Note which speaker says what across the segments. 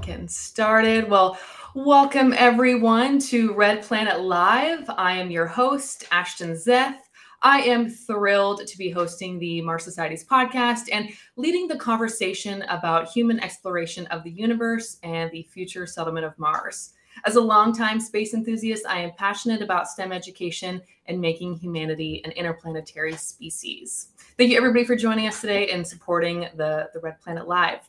Speaker 1: Getting started. Well, welcome everyone to Red Planet Live. I am your host, Ashton Zeth. I am thrilled to be hosting the Mars Society's podcast and leading the conversation about human exploration of the universe and the future settlement of Mars. As a longtime space enthusiast, I am passionate about STEM education and making humanity an interplanetary species. Thank you, everybody, for joining us today and supporting the, the Red Planet Live.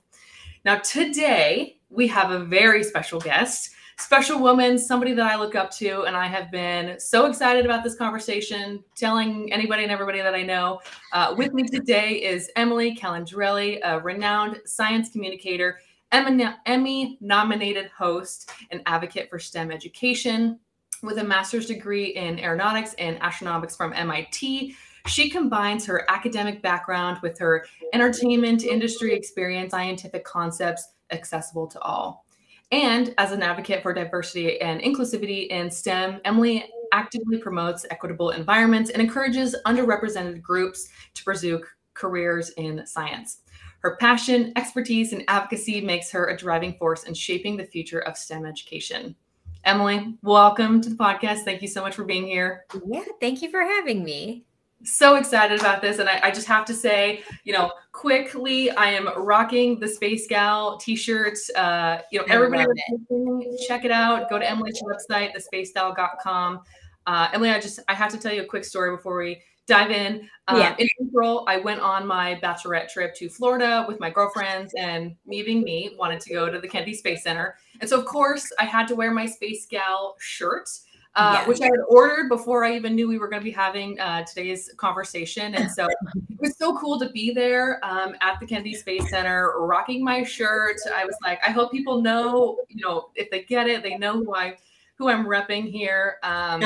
Speaker 1: Now, today we have a very special guest, special woman, somebody that I look up to, and I have been so excited about this conversation, telling anybody and everybody that I know. Uh, with me today is Emily Calandrelli, a renowned science communicator Emmy nominated host and advocate for STEM education. With a master's degree in aeronautics and astronautics from MIT, she combines her academic background with her entertainment industry experience, scientific concepts accessible to all. And as an advocate for diversity and inclusivity in STEM, Emily actively promotes equitable environments and encourages underrepresented groups to pursue careers in science. Her passion, expertise, and advocacy makes her a driving force in shaping the future of STEM education. Emily, welcome to the podcast. Thank you so much for being here.
Speaker 2: Yeah, thank you for having me.
Speaker 1: So excited about this. And I, I just have to say, you know, quickly, I am rocking the Space Gal t shirts. Uh, you know, everybody, it. check it out. Go to Emily's website, thespacegal.com. Uh, Emily, I just, I have to tell you a quick story before we dive in. Um, yeah. In April, I went on my bachelorette trip to Florida with my girlfriends, and me being me, wanted to go to the Kennedy Space Center. And so, of course, I had to wear my Space Gal shirt. Uh, yeah. which I had ordered before I even knew we were going to be having uh, today's conversation. And so it was so cool to be there um, at the Kennedy Space Center, rocking my shirt. I was like, I hope people know, you know, if they get it, they know who I who I'm repping here. Um,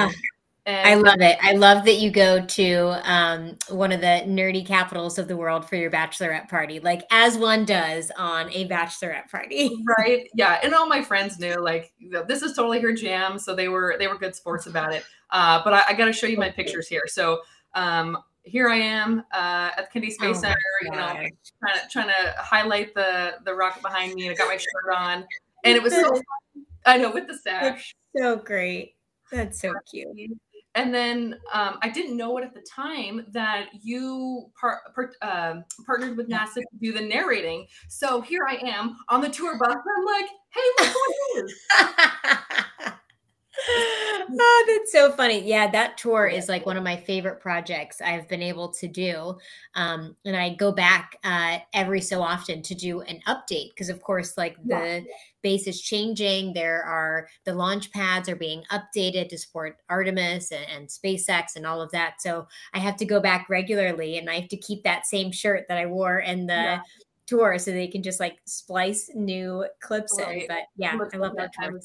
Speaker 2: and I love it. I love that you go to um, one of the nerdy capitals of the world for your bachelorette party, like as one does on a bachelorette party.
Speaker 1: Right. Yeah. And all my friends knew like this is totally her jam. So they were they were good sports about it. Uh, but I, I got to show you my pictures here. So um, here I am uh, at the Kennedy Space oh Center, you know, trying to trying to highlight the the rocket behind me, and I got my shirt on, and it was so fun. I know with the sash.
Speaker 2: That's so great. That's so cute
Speaker 1: and then um, I didn't know it at the time that you par- par- uh, partnered with NASA to do the narrating. So here I am on the tour bus. I'm like, hey, look who it is.
Speaker 2: oh, that's so funny. Yeah, that tour is like one of my favorite projects I've been able to do. Um, and I go back uh, every so often to do an update because, of course, like the yeah. base is changing. There are the launch pads are being updated to support Artemis and, and SpaceX and all of that. So I have to go back regularly and I have to keep that same shirt that I wore in the yeah tour so they can just like splice new clips right. in. But yeah, I love that tour.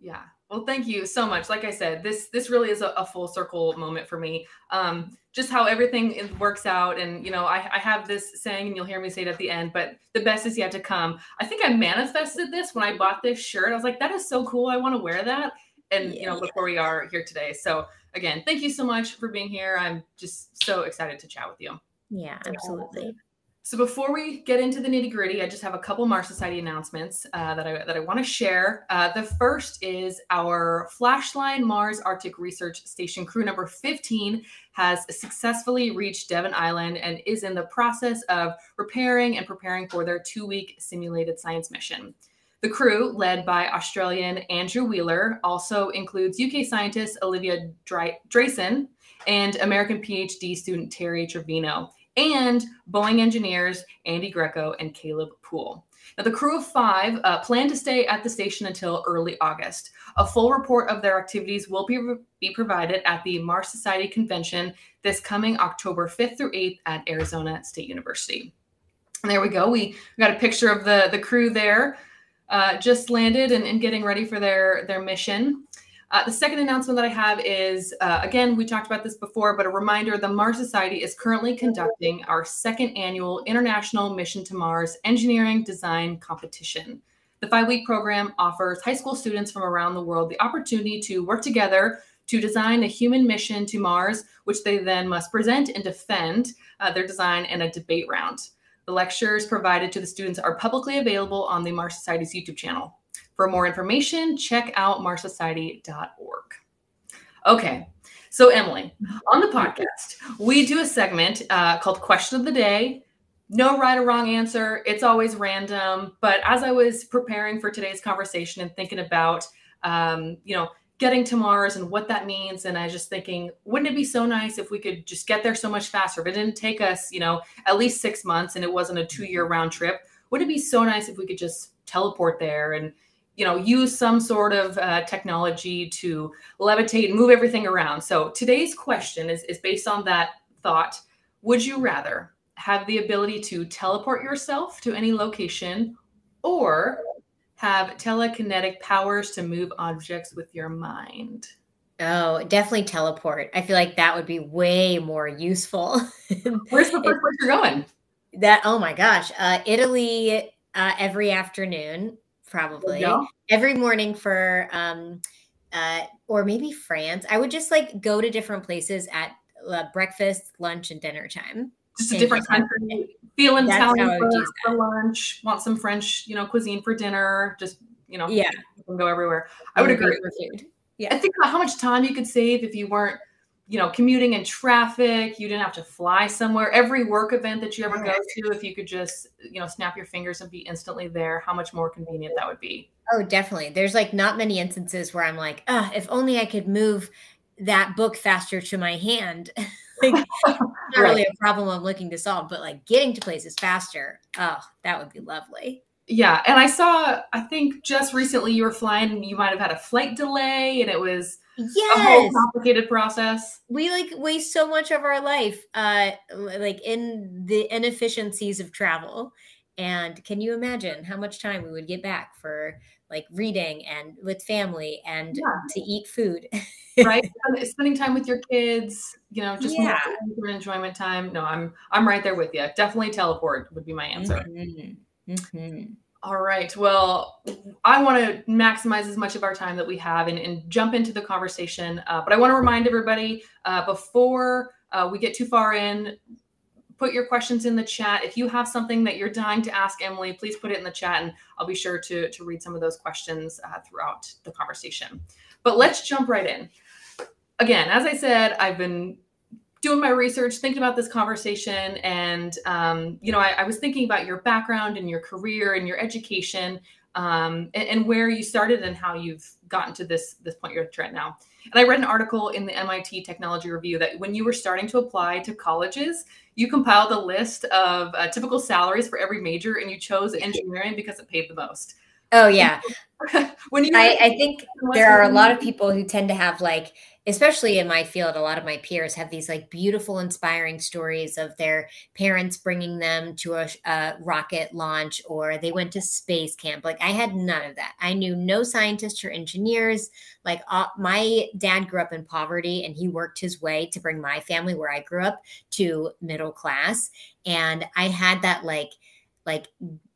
Speaker 1: Yeah. Well, thank you so much. Like I said, this this really is a, a full circle moment for me. Um, just how everything works out, and you know, I, I have this saying, and you'll hear me say it at the end. But the best is yet to come. I think I manifested this when I bought this shirt. I was like, that is so cool. I want to wear that. And yeah. you know, before we are here today. So again, thank you so much for being here. I'm just so excited to chat with you.
Speaker 2: Yeah, absolutely.
Speaker 1: So before we get into the nitty gritty, I just have a couple Mars Society announcements uh, that I that I want to share. Uh, the first is our Flashline Mars Arctic Research Station crew number 15 has successfully reached Devon Island and is in the process of repairing and preparing for their two-week simulated science mission. The crew, led by Australian Andrew Wheeler, also includes UK scientist Olivia Drayson and American PhD student Terry Trevino and Boeing engineers Andy Greco and Caleb Poole. Now, the crew of five uh, plan to stay at the station until early August. A full report of their activities will be, re- be provided at the Mars Society Convention this coming October 5th through 8th at Arizona State University. And there we go. We got a picture of the, the crew there, uh, just landed and, and getting ready for their, their mission. Uh, the second announcement that I have is uh, again, we talked about this before, but a reminder the Mars Society is currently conducting our second annual International Mission to Mars Engineering Design Competition. The five week program offers high school students from around the world the opportunity to work together to design a human mission to Mars, which they then must present and defend uh, their design in a debate round. The lectures provided to the students are publicly available on the Mars Society's YouTube channel. For more information, check out marssociety.org. Okay, so Emily, on the podcast, we do a segment uh, called Question of the Day. No right or wrong answer. It's always random. But as I was preparing for today's conversation and thinking about, um, you know, getting to Mars and what that means. And I was just thinking, wouldn't it be so nice if we could just get there so much faster? If it didn't take us, you know, at least six months and it wasn't a two year round trip, would it be so nice if we could just teleport there and, you know, use some sort of uh, technology to levitate and move everything around? So today's question is, is based on that thought. Would you rather have the ability to teleport yourself to any location or have telekinetic powers to move objects with your mind?
Speaker 2: Oh, definitely teleport. I feel like that would be way more useful.
Speaker 1: Where's the first place you're going?
Speaker 2: That oh my gosh, uh, Italy uh, every afternoon, probably every morning for um, uh, or maybe France. I would just like go to different places at uh, breakfast, lunch, and dinner time.
Speaker 1: Just a different country, feeling Italian for, for, lunch, want some French, you know, cuisine for dinner. Just you know,
Speaker 2: yeah,
Speaker 1: you can go everywhere. I would agree food. Yeah, I think about how much time you could save if you weren't, you know, commuting in traffic. You didn't have to fly somewhere. Every work event that you ever go to, if you could just, you know, snap your fingers and be instantly there, how much more convenient that would be.
Speaker 2: Oh, definitely. There's like not many instances where I'm like, ah, if only I could move that book faster to my hand. like not really a problem I'm looking to solve, but like getting to places faster. Oh, that would be lovely.
Speaker 1: Yeah. And I saw, I think just recently you were flying and you might have had a flight delay and it was yes. a whole complicated process.
Speaker 2: We like waste so much of our life uh like in the inefficiencies of travel. And can you imagine how much time we would get back for like reading and with family and yeah. to eat food?
Speaker 1: right? Spending time with your kids, you know, just yeah. enjoyment time. No, I'm I'm right there with you. Definitely teleport would be my answer. Mm-hmm. Mm-hmm. All right. Well, I want to maximize as much of our time that we have and, and jump into the conversation. Uh, but I want to remind everybody uh, before uh, we get too far in, put your questions in the chat. If you have something that you're dying to ask Emily, please put it in the chat and I'll be sure to, to read some of those questions uh, throughout the conversation. But let's jump right in again, as I said, I've been doing my research, thinking about this conversation, and um, you know, I, I, was thinking about your background and your career and your education, um, and, and, where you started and how you've gotten to this this point you're at now. And I read an article in the MIT Technology Review that when you were starting to apply to colleges, you compiled a list of uh, typical salaries for every major, and you chose engineering because it paid the most.
Speaker 2: Oh yeah. when you, I, I think there are a lot of people who tend to have like especially in my field, a lot of my peers have these like beautiful, inspiring stories of their parents bringing them to a, a, rocket launch or they went to space camp. Like I had none of that. I knew no scientists or engineers. Like uh, my dad grew up in poverty and he worked his way to bring my family where I grew up to middle class. And I had that like, like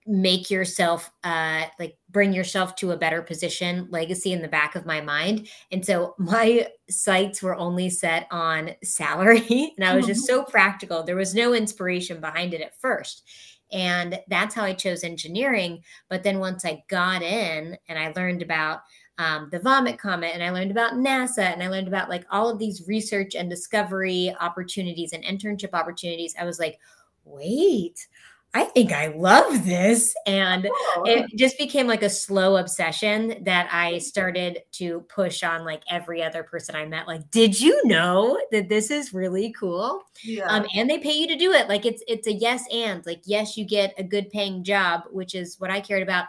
Speaker 2: make yourself uh like bring yourself to a better position legacy in the back of my mind. And so my sights were only set on salary and i was just so practical. There was no inspiration behind it at first. And that's how i chose engineering. But then once i got in and i learned about um, the vomit comet and i learned about nasa and i learned about like all of these research and discovery opportunities and internship opportunities i was like wait I think I love this. And oh. it just became like a slow obsession that I started to push on like every other person I met. Like, did you know that this is really cool? Yeah. Um, and they pay you to do it. Like it's it's a yes and like yes, you get a good paying job, which is what I cared about.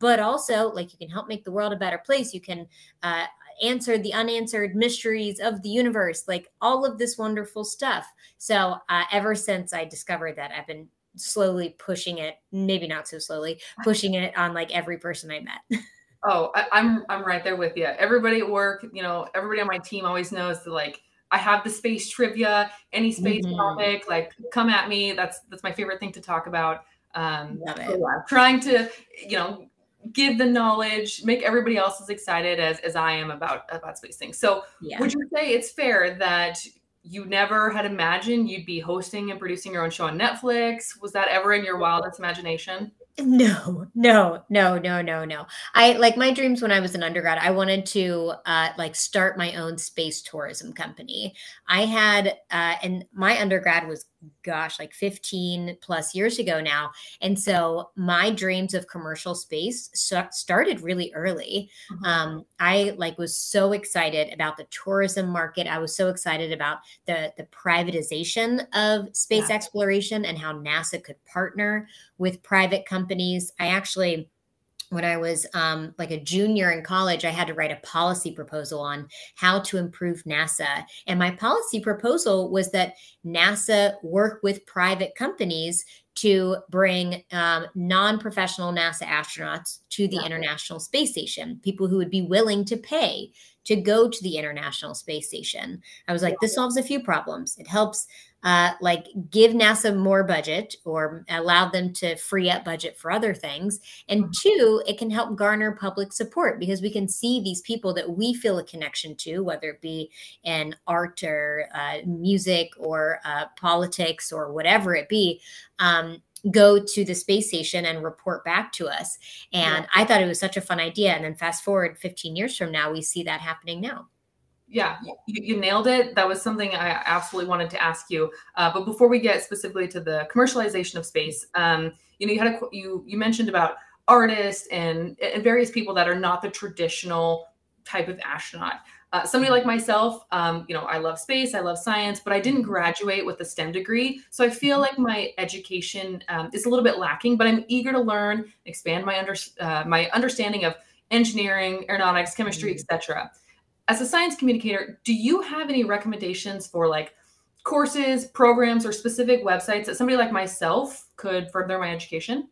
Speaker 2: But also, like you can help make the world a better place. You can uh answer the unanswered mysteries of the universe, like all of this wonderful stuff. So, uh, ever since I discovered that, I've been slowly pushing it, maybe not so slowly, pushing it on like every person I met.
Speaker 1: Oh, I, am I'm, I'm right there with you. Everybody at work, you know, everybody on my team always knows that like I have the space trivia, any space mm-hmm. topic, like come at me. That's that's my favorite thing to talk about. Um, Love it. So, trying to, you know, give the knowledge, make everybody else as excited as as I am about about space things. So, yeah. would you say it's fair that you never had imagined you'd be hosting and producing your own show on Netflix? Was that ever in your wildest imagination?
Speaker 2: No, no, no, no, no, no. I like my dreams when I was an undergrad. I wanted to uh, like start my own space tourism company. I had, uh, and my undergrad was gosh, like 15 plus years ago now. And so my dreams of commercial space started really early. Mm-hmm. Um, I like was so excited about the tourism market. I was so excited about the the privatization of space yeah. exploration and how NASA could partner with private companies. I actually when I was um, like a junior in college, I had to write a policy proposal on how to improve NASA. And my policy proposal was that NASA work with private companies to bring um, non professional NASA astronauts to the International Space Station, people who would be willing to pay to go to the International Space Station. I was like, this solves a few problems. It helps uh, like give NASA more budget or allow them to free up budget for other things. And mm-hmm. two, it can help garner public support because we can see these people that we feel a connection to, whether it be in art or uh, music or uh, politics or whatever it be. Um, go to the space station and report back to us. And yeah. I thought it was such a fun idea. And then fast forward 15 years from now, we see that happening now.
Speaker 1: Yeah, you, you, nailed it. That was something I absolutely wanted to ask you. Uh, but before we get specifically to the commercialization of space, um, you know, you had a you you mentioned about artists and, and various people that are not the traditional type of astronaut. Uh, somebody like myself, um, you know, I love space, I love science, but I didn't graduate with a STEM degree, so I feel like my education um, is a little bit lacking. But I'm eager to learn, expand my under uh, my understanding of engineering, aeronautics, chemistry, mm-hmm. etc as a science communicator, do you have any recommendations for like courses, programs, or specific websites that somebody like myself could further my education?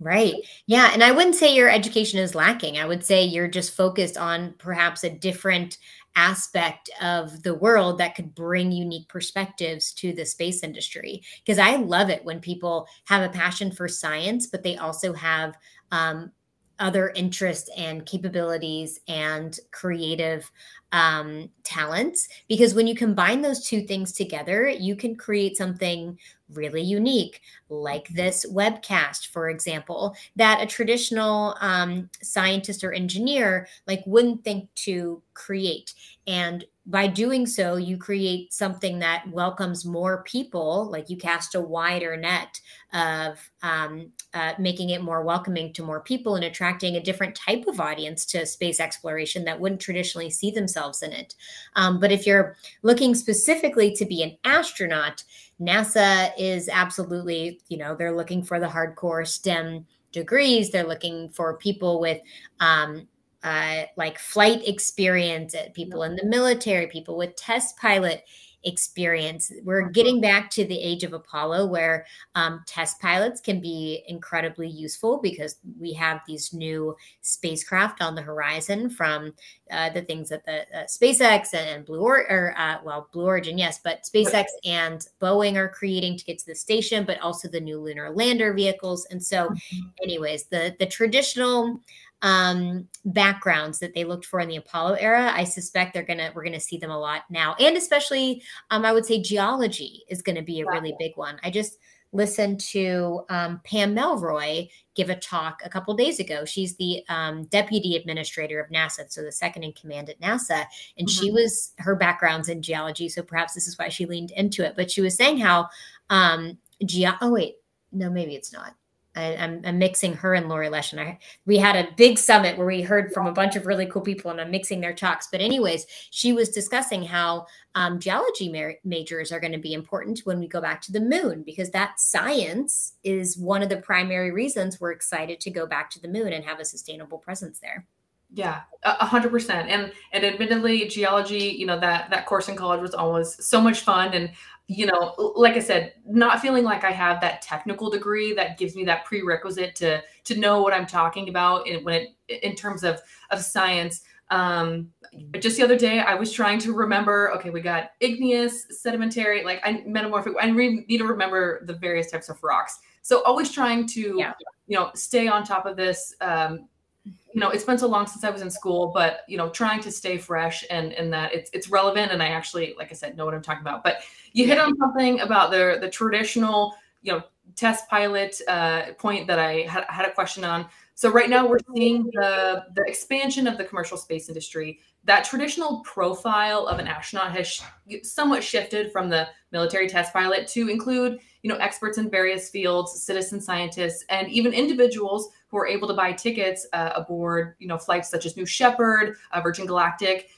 Speaker 2: Right. Yeah. And I wouldn't say your education is lacking. I would say you're just focused on perhaps a different aspect of the world that could bring unique perspectives to the space industry. Because I love it when people have a passion for science, but they also have um, other interests and capabilities and creative um, talents. Because when you combine those two things together you can create something really unique like this webcast for example that a traditional um, scientist or engineer like wouldn't think to create. And by doing so, you create something that welcomes more people, like you cast a wider net of um, uh, making it more welcoming to more people and attracting a different type of audience to space exploration that wouldn't traditionally see themselves in it. Um, but if you're looking specifically to be an astronaut, NASA is absolutely, you know, they're looking for the hardcore STEM degrees. They're looking for people with um, uh, like flight experience, uh, people in the military, people with test pilot experience. We're uh-huh. getting back to the age of Apollo where um, test pilots can be incredibly useful because we have these new spacecraft on the horizon from uh, the things that the uh, SpaceX and Blue or, or uh, well Blue Origin yes, but SpaceX and Boeing are creating to get to the station, but also the new lunar lander vehicles. And so, mm-hmm. anyways, the the traditional um, backgrounds that they looked for in the Apollo era. I suspect they're gonna we're gonna see them a lot now, and especially um, I would say geology is going to be a really big one. I just listened to um, Pam Melroy give a talk a couple days ago. She's the um, deputy administrator of NASA, so the second in command at NASA, and mm-hmm. she was her background's in geology, so perhaps this is why she leaned into it. But she was saying how um, ge- oh wait, no, maybe it's not. I, am I'm mixing her and Lori Lesh, and I we had a big summit where we heard from a bunch of really cool people, and I'm mixing their talks. But anyways, she was discussing how um, geology ma- majors are going to be important when we go back to the moon because that science is one of the primary reasons we're excited to go back to the moon and have a sustainable presence there.
Speaker 1: Yeah, a hundred percent. And and admittedly, geology, you know that that course in college was always so much fun, and you know, like I said, not feeling like I have that technical degree that gives me that prerequisite to to know what I'm talking about in when it in terms of of science. Um, just the other day, I was trying to remember. Okay, we got igneous, sedimentary, like I metamorphic. I re- need to remember the various types of rocks. So always trying to, yeah. you know, stay on top of this. Um, you know, it's been so long since I was in school, but you know, trying to stay fresh and and that it's it's relevant. And I actually, like I said, know what I'm talking about. But you hit on something about the the traditional, you know, test pilot uh, point that I had, had a question on. So right now we're seeing the the expansion of the commercial space industry. That traditional profile of an astronaut has sh- somewhat shifted from the military test pilot to include, you know, experts in various fields, citizen scientists, and even individuals who are able to buy tickets uh, aboard, you know, flights such as New Shepard, uh, Virgin Galactic.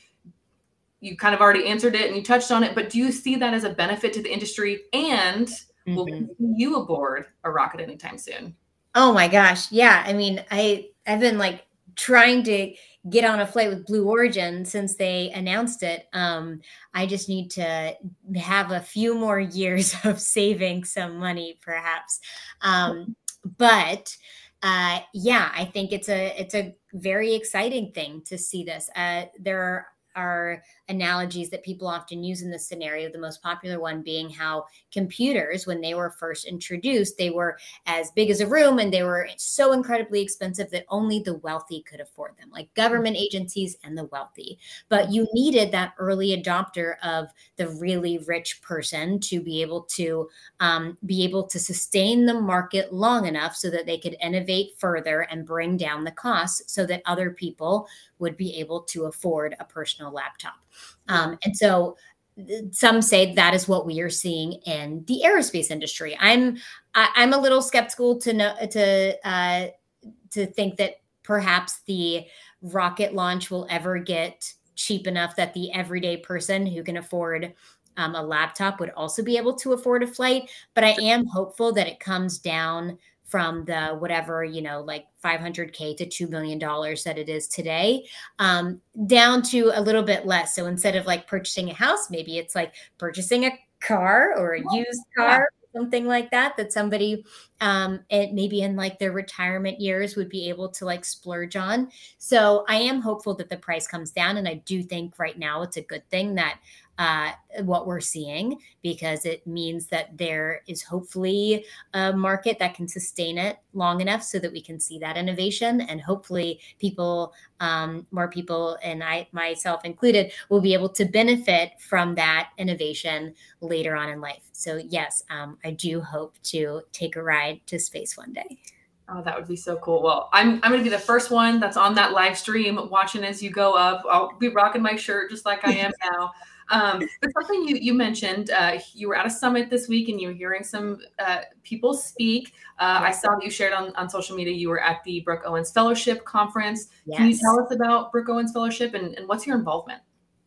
Speaker 1: You kind of already answered it and you touched on it, but do you see that as a benefit to the industry? And mm-hmm. will you aboard a rocket anytime soon?
Speaker 2: Oh my gosh, yeah. I mean, I I've been like trying to get on a flight with Blue Origin since they announced it. Um, I just need to have a few more years of saving some money, perhaps. Um, but uh, yeah, I think it's a it's a very exciting thing to see this. Uh, there are analogies that people often use in this scenario. The most popular one being how computers, when they were first introduced, they were as big as a room and they were so incredibly expensive that only the wealthy could afford them, like government agencies and the wealthy. But you needed that early adopter of the really rich person to be able to um, be able to sustain the market long enough so that they could innovate further and bring down the costs so that other people would be able to afford a personal laptop. Um, and so some say that is what we are seeing in the aerospace industry. I'm I, am i am a little skeptical to know to uh, to think that perhaps the rocket launch will ever get cheap enough that the everyday person who can afford um, a laptop would also be able to afford a flight. But I am hopeful that it comes down from the whatever you know like 500k to 2 million dollars that it is today um, down to a little bit less. So instead of like purchasing a house maybe it's like purchasing a car or a used car something like that that somebody um it maybe in like their retirement years would be able to like splurge on. So i am hopeful that the price comes down and i do think right now it's a good thing that uh, what we're seeing because it means that there is hopefully a market that can sustain it long enough so that we can see that innovation and hopefully people um, more people and i myself included will be able to benefit from that innovation later on in life so yes um, i do hope to take a ride to space one day
Speaker 1: Oh, that would be so cool. Well, I'm I'm gonna be the first one that's on that live stream watching as you go up. I'll be rocking my shirt just like I am now. Um, but something you you mentioned, uh, you were at a summit this week and you were hearing some uh, people speak. Uh, I saw that you shared on, on social media you were at the Brooke Owens Fellowship Conference. Yes. Can you tell us about Brooke Owens Fellowship and, and what's your involvement?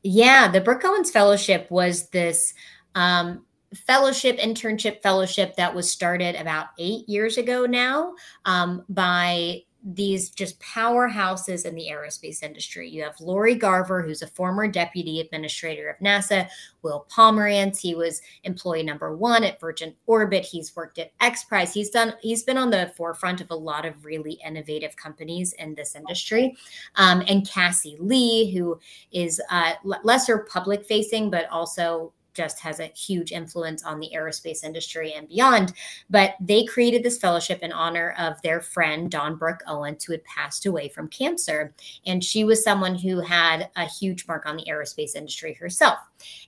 Speaker 2: Yeah, the Brooke Owens Fellowship was this um, fellowship, internship fellowship that was started about eight years ago now um, by these just powerhouses in the aerospace industry. You have Lori Garver, who's a former deputy administrator of NASA, Will Pomerantz, he was employee number one at Virgin Orbit. He's worked at X Prize. He's done, he's been on the forefront of a lot of really innovative companies in this industry. Um, and Cassie Lee, who is uh, lesser public facing, but also just has a huge influence on the aerospace industry and beyond. But they created this fellowship in honor of their friend, Dawn Brooke Owens, who had passed away from cancer. And she was someone who had a huge mark on the aerospace industry herself.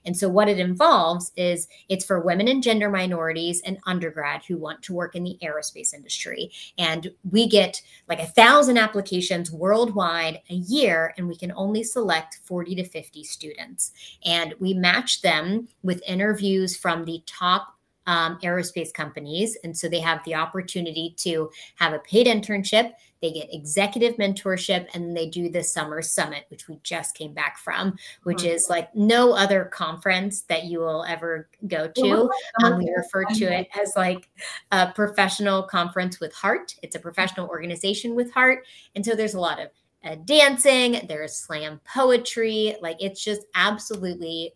Speaker 2: And so, what it involves is it's for women and gender minorities and undergrad who want to work in the aerospace industry. And we get like a thousand applications worldwide a year, and we can only select 40 to 50 students. And we match them with interviews from the top um, aerospace companies. And so they have the opportunity to have a paid internship. They get executive mentorship and they do the summer summit, which we just came back from, which is like no other conference that you will ever go to. Um, we refer to it as like a professional conference with heart. It's a professional organization with heart. And so there's a lot of uh, dancing, there's slam poetry. Like it's just absolutely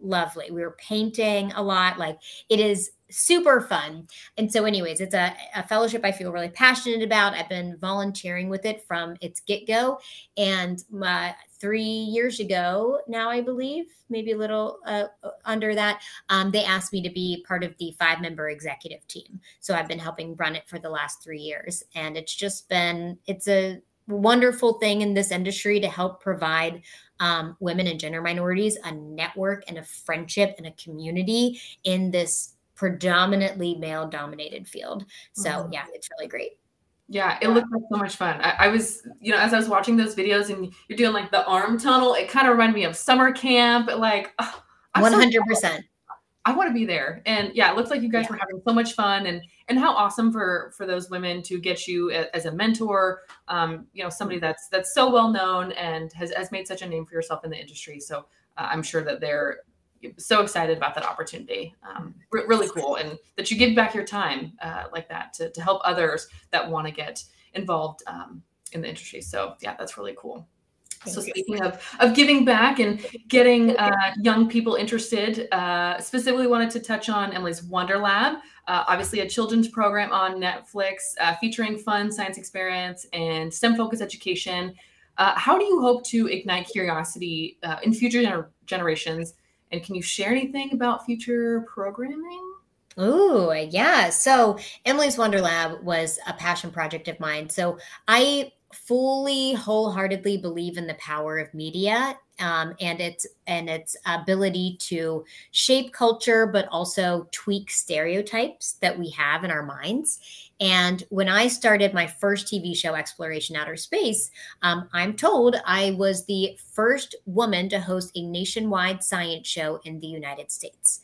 Speaker 2: lovely. We were painting a lot. Like it is super fun. And so, anyways, it's a, a fellowship I feel really passionate about. I've been volunteering with it from its get go. And my, three years ago now, I believe, maybe a little uh, under that, um, they asked me to be part of the five member executive team. So I've been helping run it for the last three years. And it's just been, it's a, wonderful thing in this industry to help provide um, women and gender minorities a network and a friendship and a community in this predominantly male dominated field. So, mm-hmm. yeah, it's really great.
Speaker 1: Yeah, it looked like so much fun. I, I, was, you know, as I was watching those videos and you're doing like the arm tunnel, it kind of reminded me of summer camp. Like,
Speaker 2: one hundred percent.
Speaker 1: I want to be there. And yeah, it looks like you guys yeah. were having so much fun and and how awesome for for those women to get you as a mentor. Um, you know, somebody that's that's so well known and has has made such a name for yourself in the industry. So uh, I'm sure that they're so excited about that opportunity. Um, really cool, and that you give back your time uh, like that to, to help others that want to get involved um, in the industry. So yeah, that's really cool. Thank so you. speaking of of giving back and getting uh, young people interested, uh, specifically wanted to touch on Emily's Wonder Lab. Uh, obviously, a children's program on Netflix uh, featuring fun science experience and STEM focused education. Uh, how do you hope to ignite curiosity uh, in future gener- generations and can you share anything about future programming?
Speaker 2: Oh, yeah. So Emily's Wonder Lab was a passion project of mine. So I fully wholeheartedly believe in the power of media um, and its and its ability to shape culture but also tweak stereotypes that we have in our minds. And when i started my first tv show Xploration Outer Space um, i'm told i was the first woman to host a nationwide science show in the united states.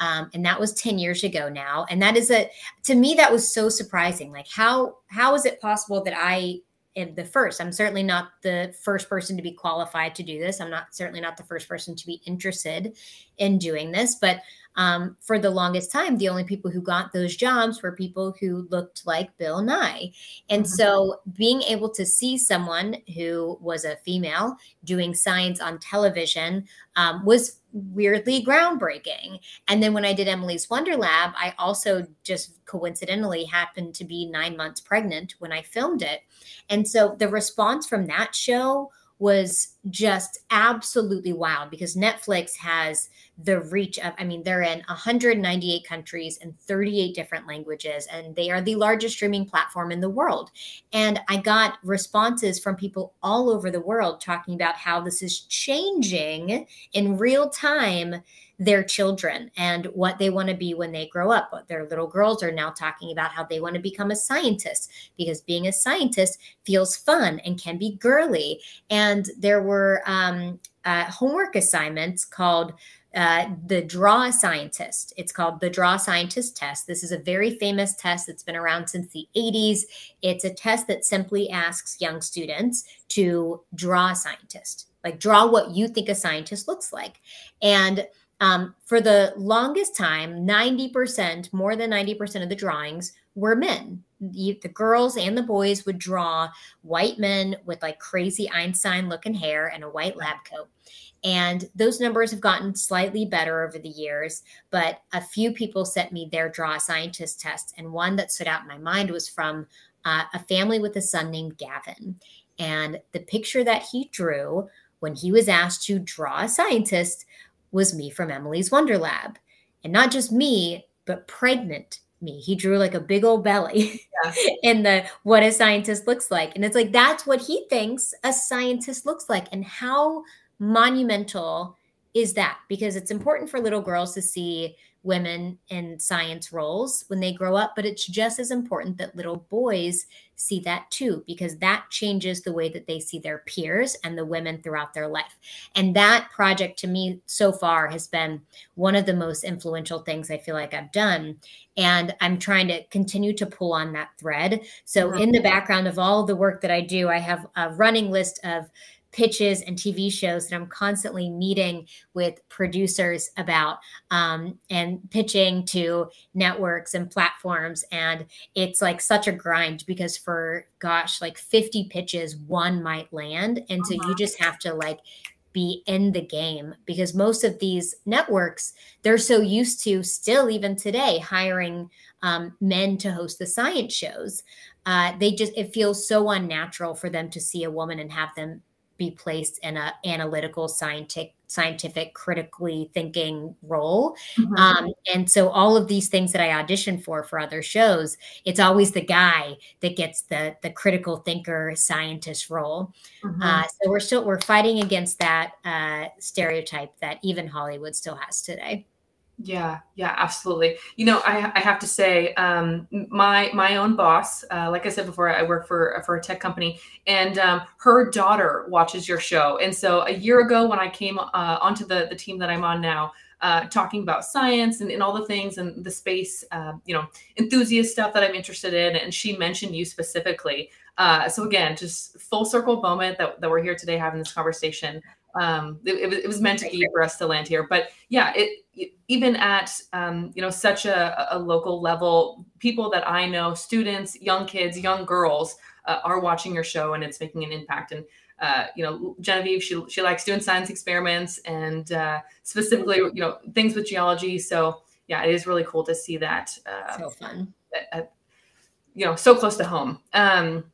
Speaker 2: Um, and that was 10 years ago now. And that is a to me that was so surprising. Like how how is it possible that i the first. I'm certainly not the first person to be qualified to do this. I'm not certainly not the first person to be interested in doing this. But um, for the longest time, the only people who got those jobs were people who looked like Bill Nye. And mm-hmm. so being able to see someone who was a female doing science on television um, was weirdly groundbreaking. And then when I did Emily's Wonder Lab, I also just coincidentally happened to be nine months pregnant when I filmed it. And so the response from that show was just absolutely wild because Netflix has the reach of, I mean, they're in 198 countries and 38 different languages, and they are the largest streaming platform in the world. And I got responses from people all over the world talking about how this is changing in real time their children and what they want to be when they grow up. Their little girls are now talking about how they want to become a scientist because being a scientist feels fun and can be girly. And there were um, uh, homework assignments called uh, the Draw Scientist. It's called the Draw Scientist Test. This is a very famous test that's been around since the 80s. It's a test that simply asks young students to draw a scientist, like draw what you think a scientist looks like. And um, for the longest time, 90%, more than 90% of the drawings were men. The, the, girls and the boys would draw white men with like crazy Einstein looking hair and a white lab coat. And those numbers have gotten slightly better over the years, but a few people sent me their draw scientist tests. And one that stood out in my mind was from uh, a family with a son named Gavin. And the picture that he drew when he was asked to draw a scientist was me from Emily's Wonder Lab. And not just me, but pregnant me. He drew like a big old belly yeah. in the what a scientist looks like. And it's like that's what he thinks a scientist looks like. And how monumental is that? Because it's important for little girls to see women in science roles when they grow up, but it's just as important that little boys see that too, because that changes the way that they see their peers and the women throughout their life. And that project to me so far has been one of the most influential things I feel like I've done. And I'm trying to continue to pull on that thread. So, mm-hmm. in the background of all the work that I do, I have a running list of pitches and TV shows that I'm constantly meeting with producers about um, and pitching to networks and platforms. And it's like such a grind because for gosh, like 50 pitches, one might land. And so uh-huh. you just have to like be in the game because most of these networks they're so used to still even today hiring um, men to host the science shows uh, they just it feels so unnatural for them to see a woman and have them be placed in a analytical scientific scientific critically thinking role mm-hmm. um, and so all of these things that i audition for for other shows it's always the guy that gets the the critical thinker scientist role mm-hmm. uh, so we're still we're fighting against that uh, stereotype that even hollywood still has today
Speaker 1: yeah, yeah, absolutely. You know, I, I have to say, um, my my own boss, uh, like I said before, I work for for a tech company, and um, her daughter watches your show. And so a year ago, when I came uh, onto the the team that I'm on now, uh, talking about science and, and all the things and the space, uh, you know, enthusiast stuff that I'm interested in, and she mentioned you specifically. Uh, so again, just full circle moment that, that we're here today having this conversation um, it, it, was meant to be for us to land here. But yeah, it, it even at um, you know such a, a, local level, people that I know, students, young kids, young girls, uh, are watching your show, and it's making an impact. And uh, you know, Genevieve, she she likes doing science experiments and uh, specifically you know things with geology. So yeah, it is really cool to see that.
Speaker 2: Uh, so fun. At, at,
Speaker 1: you know, so close to home. Um,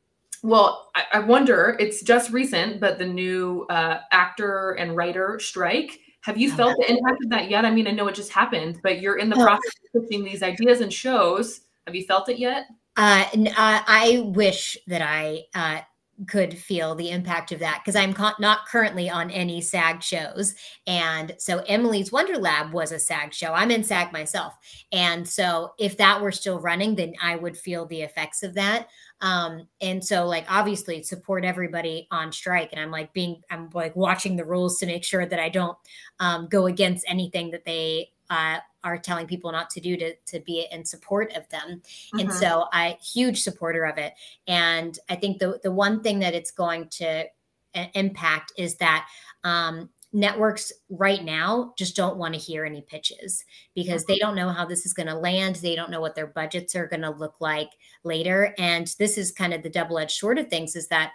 Speaker 1: well, I, I, wonder, it's just recent, but the new uh, actor and writer strike. Have you felt the impact of that yet? I mean, I know it just happened, but you're in the process of pitching these ideas and shows. Have you felt it yet?
Speaker 2: Uh, uh I wish that I uh, could feel the impact of that because I'm not currently on any SAG shows. And so Emily's Wonder Lab was a SAG show. I'm in SAG myself. And so if that were still running, then I would feel the effects of that. Um, and so like obviously support everybody on strike. And I'm like being I'm like watching the rules to make sure that I don't um, go against anything that they uh, are telling people not to do to, to be in support of them. Mm-hmm. And so I huge supporter of it. And I think the, the one thing that it's going to impact is that um, networks right now just don't want to hear any pitches because they don't know how this is going to land. They don't know what their budgets are going to look like later. And this is kind of the double edged sword of things is that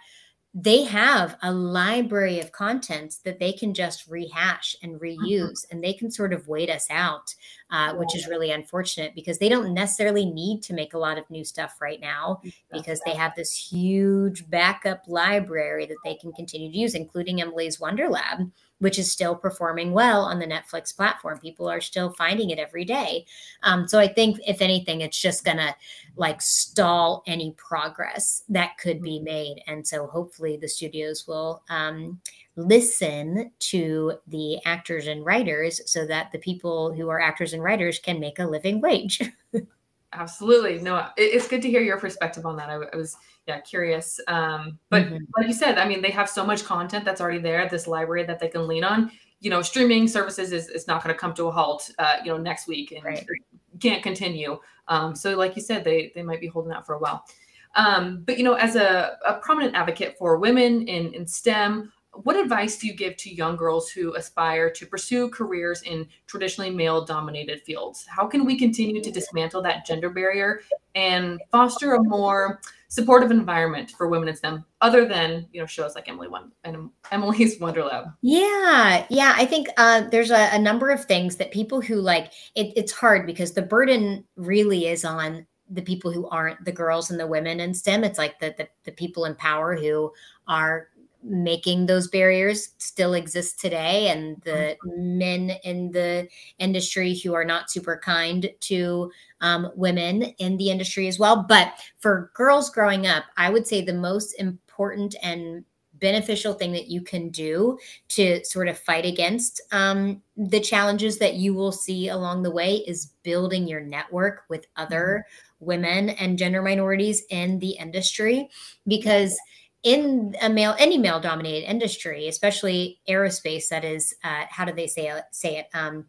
Speaker 2: they have a library of content that they can just rehash and mm-hmm. reuse mm-hmm. and they can sort of wait us out uh, which is really unfortunate because they don't necessarily need to make a lot of new stuff right now because they have this huge backup library that they can continue to use including emily's wonder lab which is still performing well on the Netflix platform. People are still finding it every day. Um, so I think, if anything, it's just going to like stall any progress that could be made. And so hopefully the studios will um, listen to the actors and writers so that the people who are actors and writers can make a living wage.
Speaker 1: Absolutely. No, it's good to hear your perspective on that. I, I was yeah curious um but mm-hmm. like you said i mean they have so much content that's already there this library that they can lean on you know streaming services is, is not going to come to a halt uh you know next week and right. can't continue um so like you said they they might be holding out for a while um but you know as a, a prominent advocate for women in in stem what advice do you give to young girls who aspire to pursue careers in traditionally male dominated fields how can we continue to dismantle that gender barrier and foster a more supportive environment for women in STEM, other than you know shows like Emily One and Emily's Wonder Lab.
Speaker 2: Yeah, yeah, I think uh, there's a, a, number of things that people who like it, it's hard because the burden really is on the people who aren't the girls and the women in STEM. It's like the the, the people in power who are making those barriers still exist today and the men in the industry who are not super kind to um, women in the industry as well. But for girls growing up i would say the most important and beneficial thing that you can do to sort of fight against um, the challenges that you will see along the way is building your network with other mm-hmm. women and gender minorities in the industry. Because in a male any male dominated industry especially aerospace that is uh, how do they say it say it um,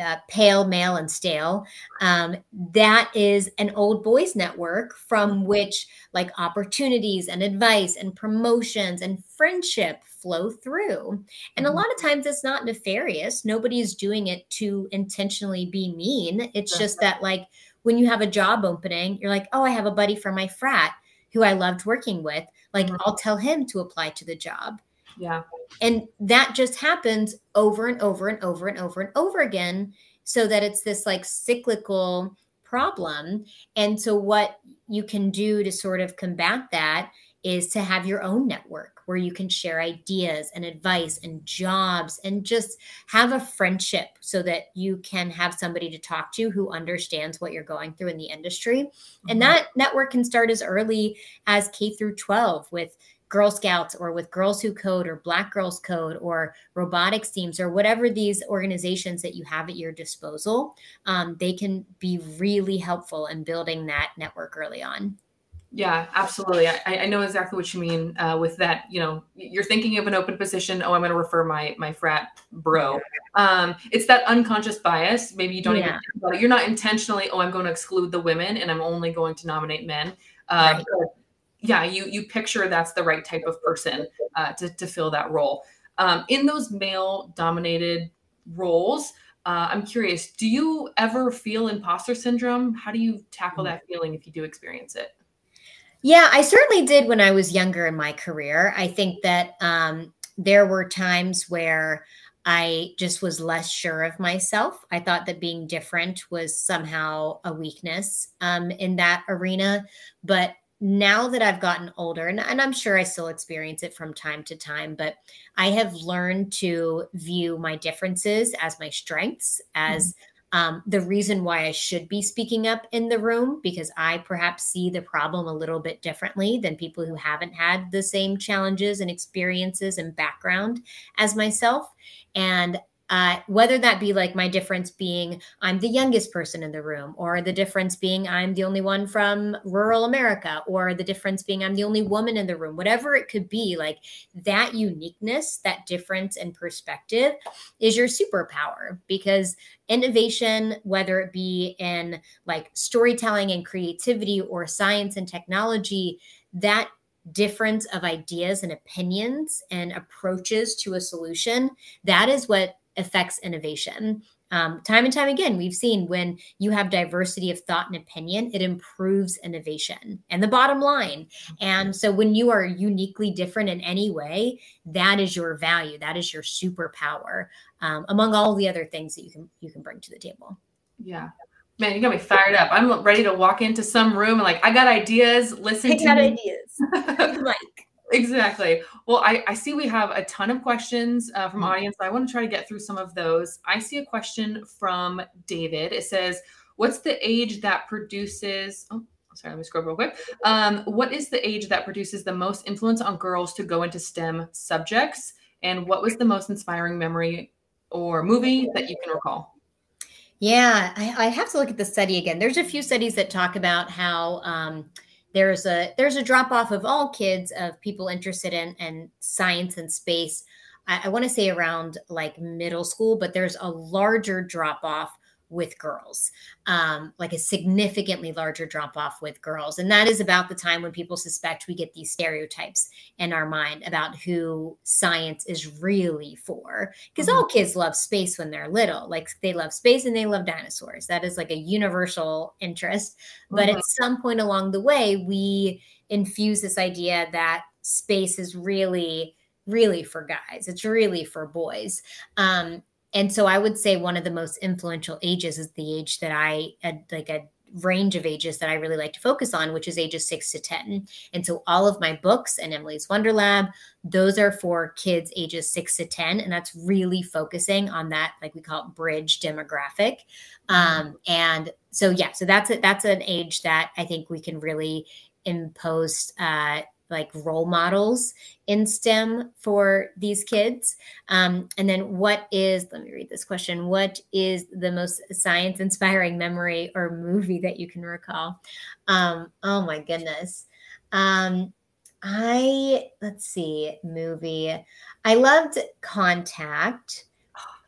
Speaker 2: uh, pale male and stale um, that is an old boys network from which like opportunities and advice and promotions and friendship flow through. And a mm-hmm. lot of times it's not nefarious. Nobody's doing it to intentionally be mean. It's just that like when you have a job opening you're like oh i have a buddy from my frat who i loved working with like mm-hmm. I'll tell him to apply to the job.
Speaker 1: Yeah.
Speaker 2: And that just happens over and over and over and over and over again so that it's this like cyclical problem. And so what you can do to sort of combat that is to have your own network where you can share ideas and advice and jobs and just have a friendship so that you can have somebody to talk to who understands what you're going through in the industry. Mm-hmm. And that network can start as early as K through 12 with Girl Scouts or with Girls Who Code or Black Girls Code or robotics teams or whatever these organizations that you have at your disposal, um, they can be really helpful in building that network early on.
Speaker 1: Yeah, absolutely. I, I know exactly what you mean uh, with that. You know, you're thinking of an open position. Oh, I'm going to refer my my frat bro. Um, it's that unconscious bias. Maybe you don't even. yeah. even. You're not intentionally. Oh, I'm going to exclude the women, and I'm only going to nominate men. Uh, right yeah, you you picture that's the right type of person uh, to to fill that role. Um, in those male dominated roles, uh, I'm curious, do you ever feel imposter syndrome? How do you tackle mm. that feeling if you do experience it?
Speaker 2: Yeah, I certainly did when I was younger in my career. I think that um, there were times where I just was less sure of myself. I thought that being different was somehow a weakness um, in that arena. But now that I've gotten older, and, and, I'm sure I still experience it from time to time, but I have learned to view my differences as my strengths, as mm-hmm. Um, the reason why I should be speaking up in the room, because I perhaps see the problem a little bit differently than people who haven't had the same challenges and experiences and background as myself. And uh, whether that be like my difference being I'm the youngest person in the room, or the difference being I'm the only one from rural America, or the difference being I'm the only woman in the room, whatever it could be, like that uniqueness, that difference in perspective is your superpower because innovation, whether it be in like storytelling and creativity or science and technology, that difference of ideas and opinions and approaches to a solution, that is what affects innovation. Um, time and time again, we've seen when you have diversity of thought and opinion, it improves innovation and the bottom line. And so, when you are uniquely different in any way, that is your value, that is your superpower, um, among all the other things that you can you can bring to the table.
Speaker 1: Yeah, man, you got me fired up. I'm ready to walk into some room and like I got ideas. Listen I to got
Speaker 2: me. ideas. Mike.
Speaker 1: Exactly. Well, I, I see we have a ton of questions uh, from mm-hmm. audience. I want to try to get through some of those. I see a question from David. It says, "What's the age that produces?" Oh, sorry, let me scroll real quick. Um, what is the age that produces the most influence on girls to go into STEM subjects? And what was the most inspiring memory or movie that you can recall?
Speaker 2: Yeah, I, I have to look at the study again. There's a few studies that talk about how. Um, there's a there's a drop off of all kids of people interested in and science and space. I, I want to say around like middle school but there's a larger drop off with girls, um, like a significantly larger drop off with girls. And that is about the time when people suspect we get these stereotypes in our mind about who science is really for. Because mm-hmm. all kids love space when they're little, like they love space and they love dinosaurs. That is like a universal interest. But mm-hmm. at some point along the way, we infuse this idea that space is really really for guys it's really for boys um, and so I would say one of the most influential ages is the age that I had like a range of ages that I really like to focus on, which is ages six to 10. And so all of my books and Emily's Wonder Lab, those are for kids ages six to 10. And that's really focusing on that, like we call it bridge demographic. Mm-hmm. Um, and so, yeah, so that's it. That's an age that I think we can really impose uh, like role models in STEM for these kids? Um, and then, what is, let me read this question what is the most science inspiring memory or movie that you can recall? Um, oh my goodness. Um, I, let's see, movie. I loved Contact.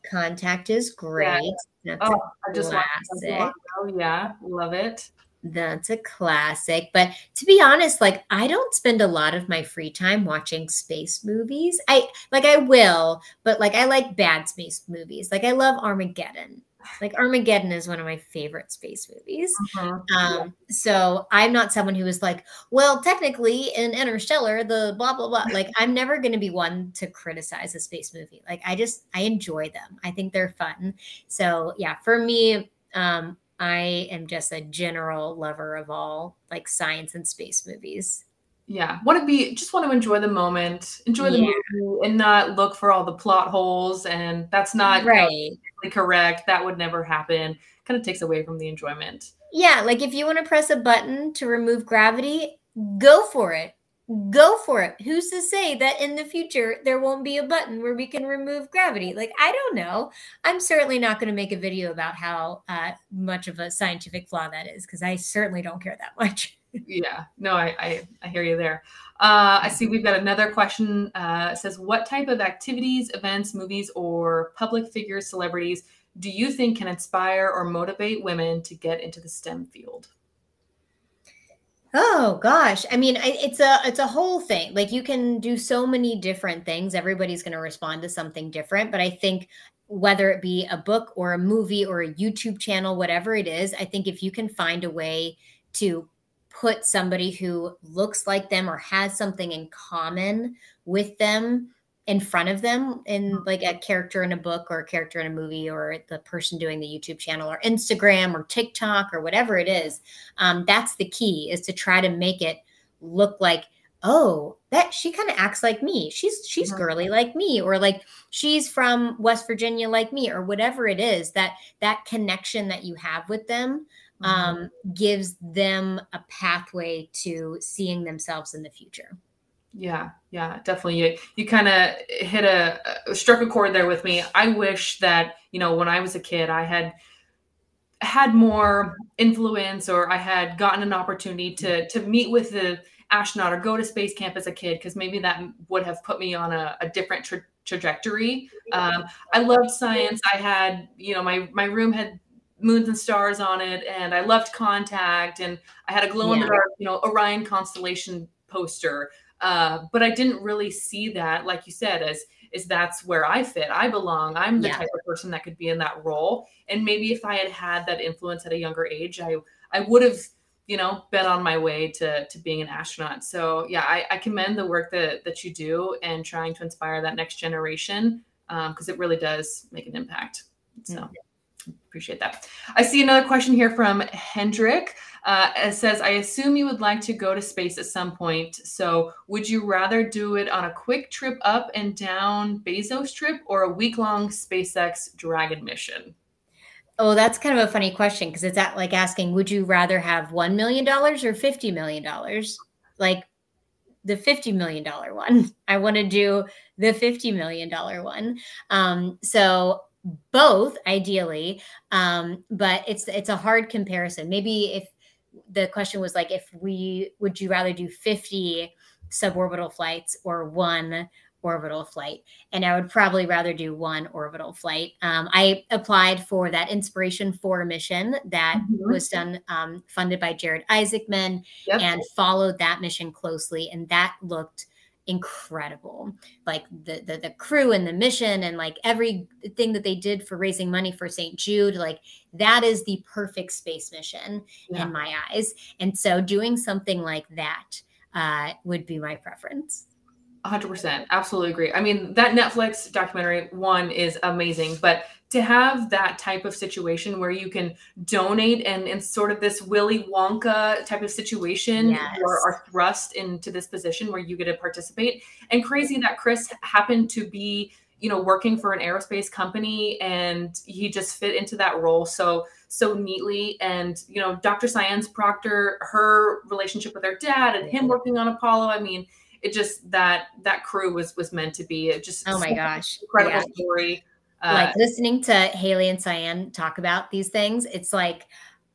Speaker 2: Contact is great.
Speaker 1: Yeah. oh, I just classic. Oh, yeah, love it.
Speaker 2: That's a classic. But to be honest, like I don't spend a lot of my free time watching space movies. I like I will, but like I like bad space movies. Like I love Armageddon. Like Armageddon is one of my favorite space movies. Uh-huh. Um, so I'm not someone who is like, well, technically in Interstellar, the blah blah blah. Like I'm never going to be one to criticize a space movie. Like I just I enjoy them. I think they're fun. So yeah, for me, um, I am just a general lover of all like science and space movies.
Speaker 1: yeah want to be just want to enjoy the moment enjoy the yeah. movie and not look for all the plot holes and that's not
Speaker 2: right you
Speaker 1: know, correct that would never happen kind of takes away from the enjoyment
Speaker 2: yeah like if you want to press a button to remove gravity go for it go for it. Who's to say that in the future there won't be a button where we can remove gravity? Like, I don't know. I'm certainly not going to make a video about how uh, much of a scientific flaw that is because I certainly don't care that much.
Speaker 1: yeah, no, I, I, I hear you there. Uh, I see we've got another question. Uh, says, what type of activities, events, movies, or public figures, celebrities do you think can inspire or motivate women to get into the STEM field?
Speaker 2: Oh gosh, I mean, it's a it's a whole thing. Like you can do so many different things. Everybody's going to respond to something different, but I think whether it be a book or a movie or a YouTube channel, whatever it is, I think if you can find a way to put somebody who looks like them or has something in common with them in front of them in mm-hmm. like a character in a book or a character in a movie or the person doing the YouTube channel or Instagram or TikTok or whatever it is. Um, that's the key is to try to make it look like, oh, that she kind of acts like me. She's she's mm-hmm. girly like me, or like she's from West Virginia like me, or whatever it is. That that connection that you have with them mm-hmm. um, gives them a pathway to seeing themselves in the future.
Speaker 1: Yeah, yeah, definitely. You, you kind of hit a, struck a chord there with me. I wish that, you know, when I was a kid, I had had more influence or I had gotten an opportunity to to meet with the astronaut or go to space camp as a kid because maybe that would have put me on a, a different tra- trajectory. Um, I loved science. I had, you know, my my room had moons and stars on it, and I loved contact, and I had a glow in the dark, you know, Orion constellation poster. Uh, but I didn't really see that, like you said, as is that's where I fit. I belong. I'm the yeah. type of person that could be in that role. And maybe if I had had that influence at a younger age, I I would have, you know, been on my way to to being an astronaut. So yeah, I, I commend the work that that you do and trying to inspire that next generation because um, it really does make an impact. So. Mm-hmm appreciate that. I see another question here from Hendrik. Uh, it says, I assume you would like to go to space at some point. So, would you rather do it on a quick trip up and down Bezos trip or a week long SpaceX Dragon mission?
Speaker 2: Oh, that's kind of a funny question because it's at, like asking, would you rather have $1 million or $50 million? Like the $50 million one. I want to do the $50 million one. Um, so both ideally um, but it's it's a hard comparison maybe if the question was like if we would you rather do 50 suborbital flights or one orbital flight and i would probably rather do one orbital flight um, i applied for that inspiration 4 mission that mm-hmm. was done um, funded by jared isaacman yep. and followed that mission closely and that looked incredible. Like the, the the crew and the mission and like everything that they did for raising money for st jude like that is the perfect space mission yeah. in my eyes. And so doing something like that uh, would be my preference
Speaker 1: 100% absolutely agree i mean that netflix documentary one is amazing but to have that type of situation where you can donate and in sort of this Willy Wonka type of situation yes. or are thrust into this position where you get to participate. And crazy that Chris happened to be, you know, working for an aerospace company and he just fit into that role so so neatly. And you know, Dr. Sian Proctor, her relationship with her dad and him working on Apollo. I mean, it just that that crew was was meant to be. It just
Speaker 2: oh my gosh,
Speaker 1: incredible yeah. story
Speaker 2: like uh, listening to Haley and Sian talk about these things, it's like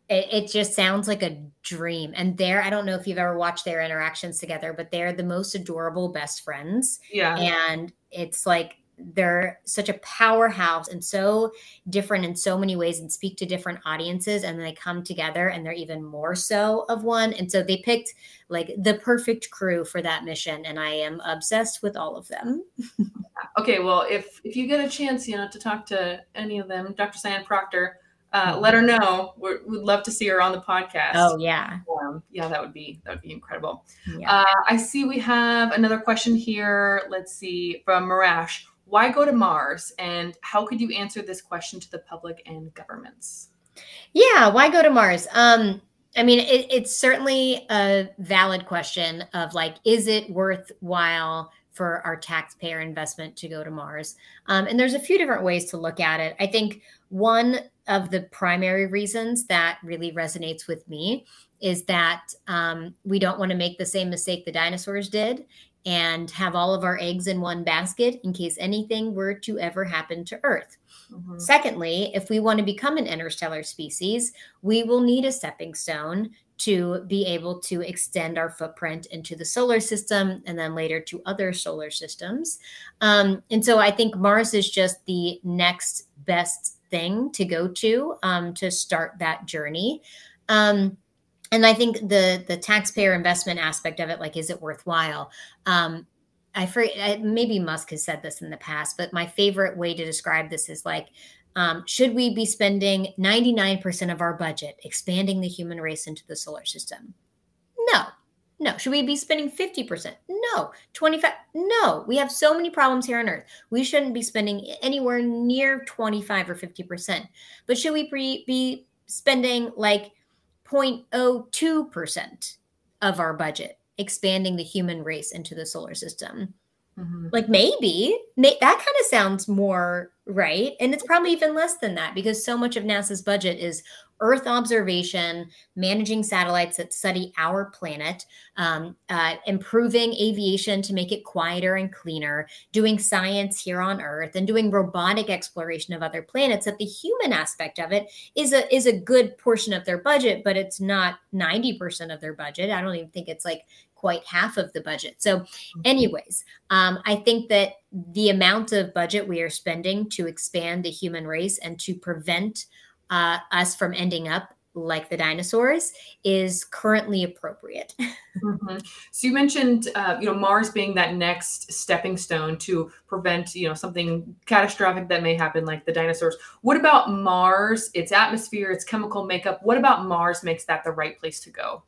Speaker 2: it, it, just sounds like a dream. And they're, I don't know if you've ever watched their interactions together, but they're the most adorable best friends.
Speaker 1: Yeah.
Speaker 2: And it's like they're such a powerhouse and so different in so many ways and speak to different audiences and they come together and they're even more so of one and so they picked like the perfect crew for that mission and i am obsessed with all of them
Speaker 1: okay well if if you get a chance you know to talk to any of them dr Sian Proctor uh, let her know. we would love to see her on the podcast.
Speaker 2: Oh yeah,
Speaker 1: um, yeah, that would be that would be incredible. Yeah. Uh, I see we have another question here. Let's see from Marash why go to Mars? And how could you answer this question to the public and governments?
Speaker 2: Yeah, why go to Mars? Um, I mean, it, it's certainly a valid question of like, is it worthwhile for our taxpayer investment to go to Mars? Um, and there's a few different ways to look at it. I think one of the primary reasons that really resonates with me is that um, we don't want to make the same mistake the dinosaurs did and have all of our eggs in one basket in case anything were to ever happen to Earth. Mm-hmm. Secondly, if we want to become an interstellar species, we will need a stepping stone to be able to extend our footprint into the solar system and then later to other solar systems. Um, and so I think Mars is just the next best thing to go to um, to start that journey. Um, and I think the the taxpayer investment aspect of it, like, is it worthwhile? Um, I maybe Musk has said this in the past, but my favorite way to describe this is like, um, should we be spending 99% of our budget expanding the human race into the solar system? No. No. Should we be spending 50%? No. 25? No. We have so many problems here on Earth. We shouldn't be spending anywhere near 25 or 50%. But should we be, be spending like 0.02% of our budget expanding the human race into the solar system. Mm-hmm. Like maybe may, that kind of sounds more right. And it's probably even less than that because so much of NASA's budget is Earth observation, managing satellites that study our planet, um, uh, improving aviation to make it quieter and cleaner, doing science here on Earth, and doing robotic exploration of other planets. That the human aspect of it is a is a good portion of their budget, but it's not ninety percent of their budget. I don't even think it's like quite half of the budget. So, mm-hmm. anyways, um, I think that the amount of budget we are spending to expand the human race and to prevent uh, us from ending up like the dinosaurs is currently appropriate.
Speaker 1: mm-hmm. So you mentioned, uh, you know, Mars being that next stepping stone to prevent, you know, something catastrophic that may happen like the dinosaurs. What about Mars? Its atmosphere, its chemical makeup. What about Mars makes that the right place to go?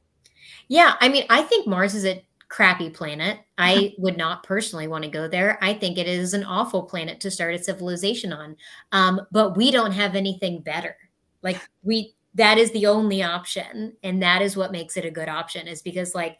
Speaker 2: Yeah, I mean, I think Mars is a crappy planet. I would not personally want to go there. I think it is an awful planet to start a civilization on. Um, but we don't have anything better. Like we that is the only option and that is what makes it a good option is because like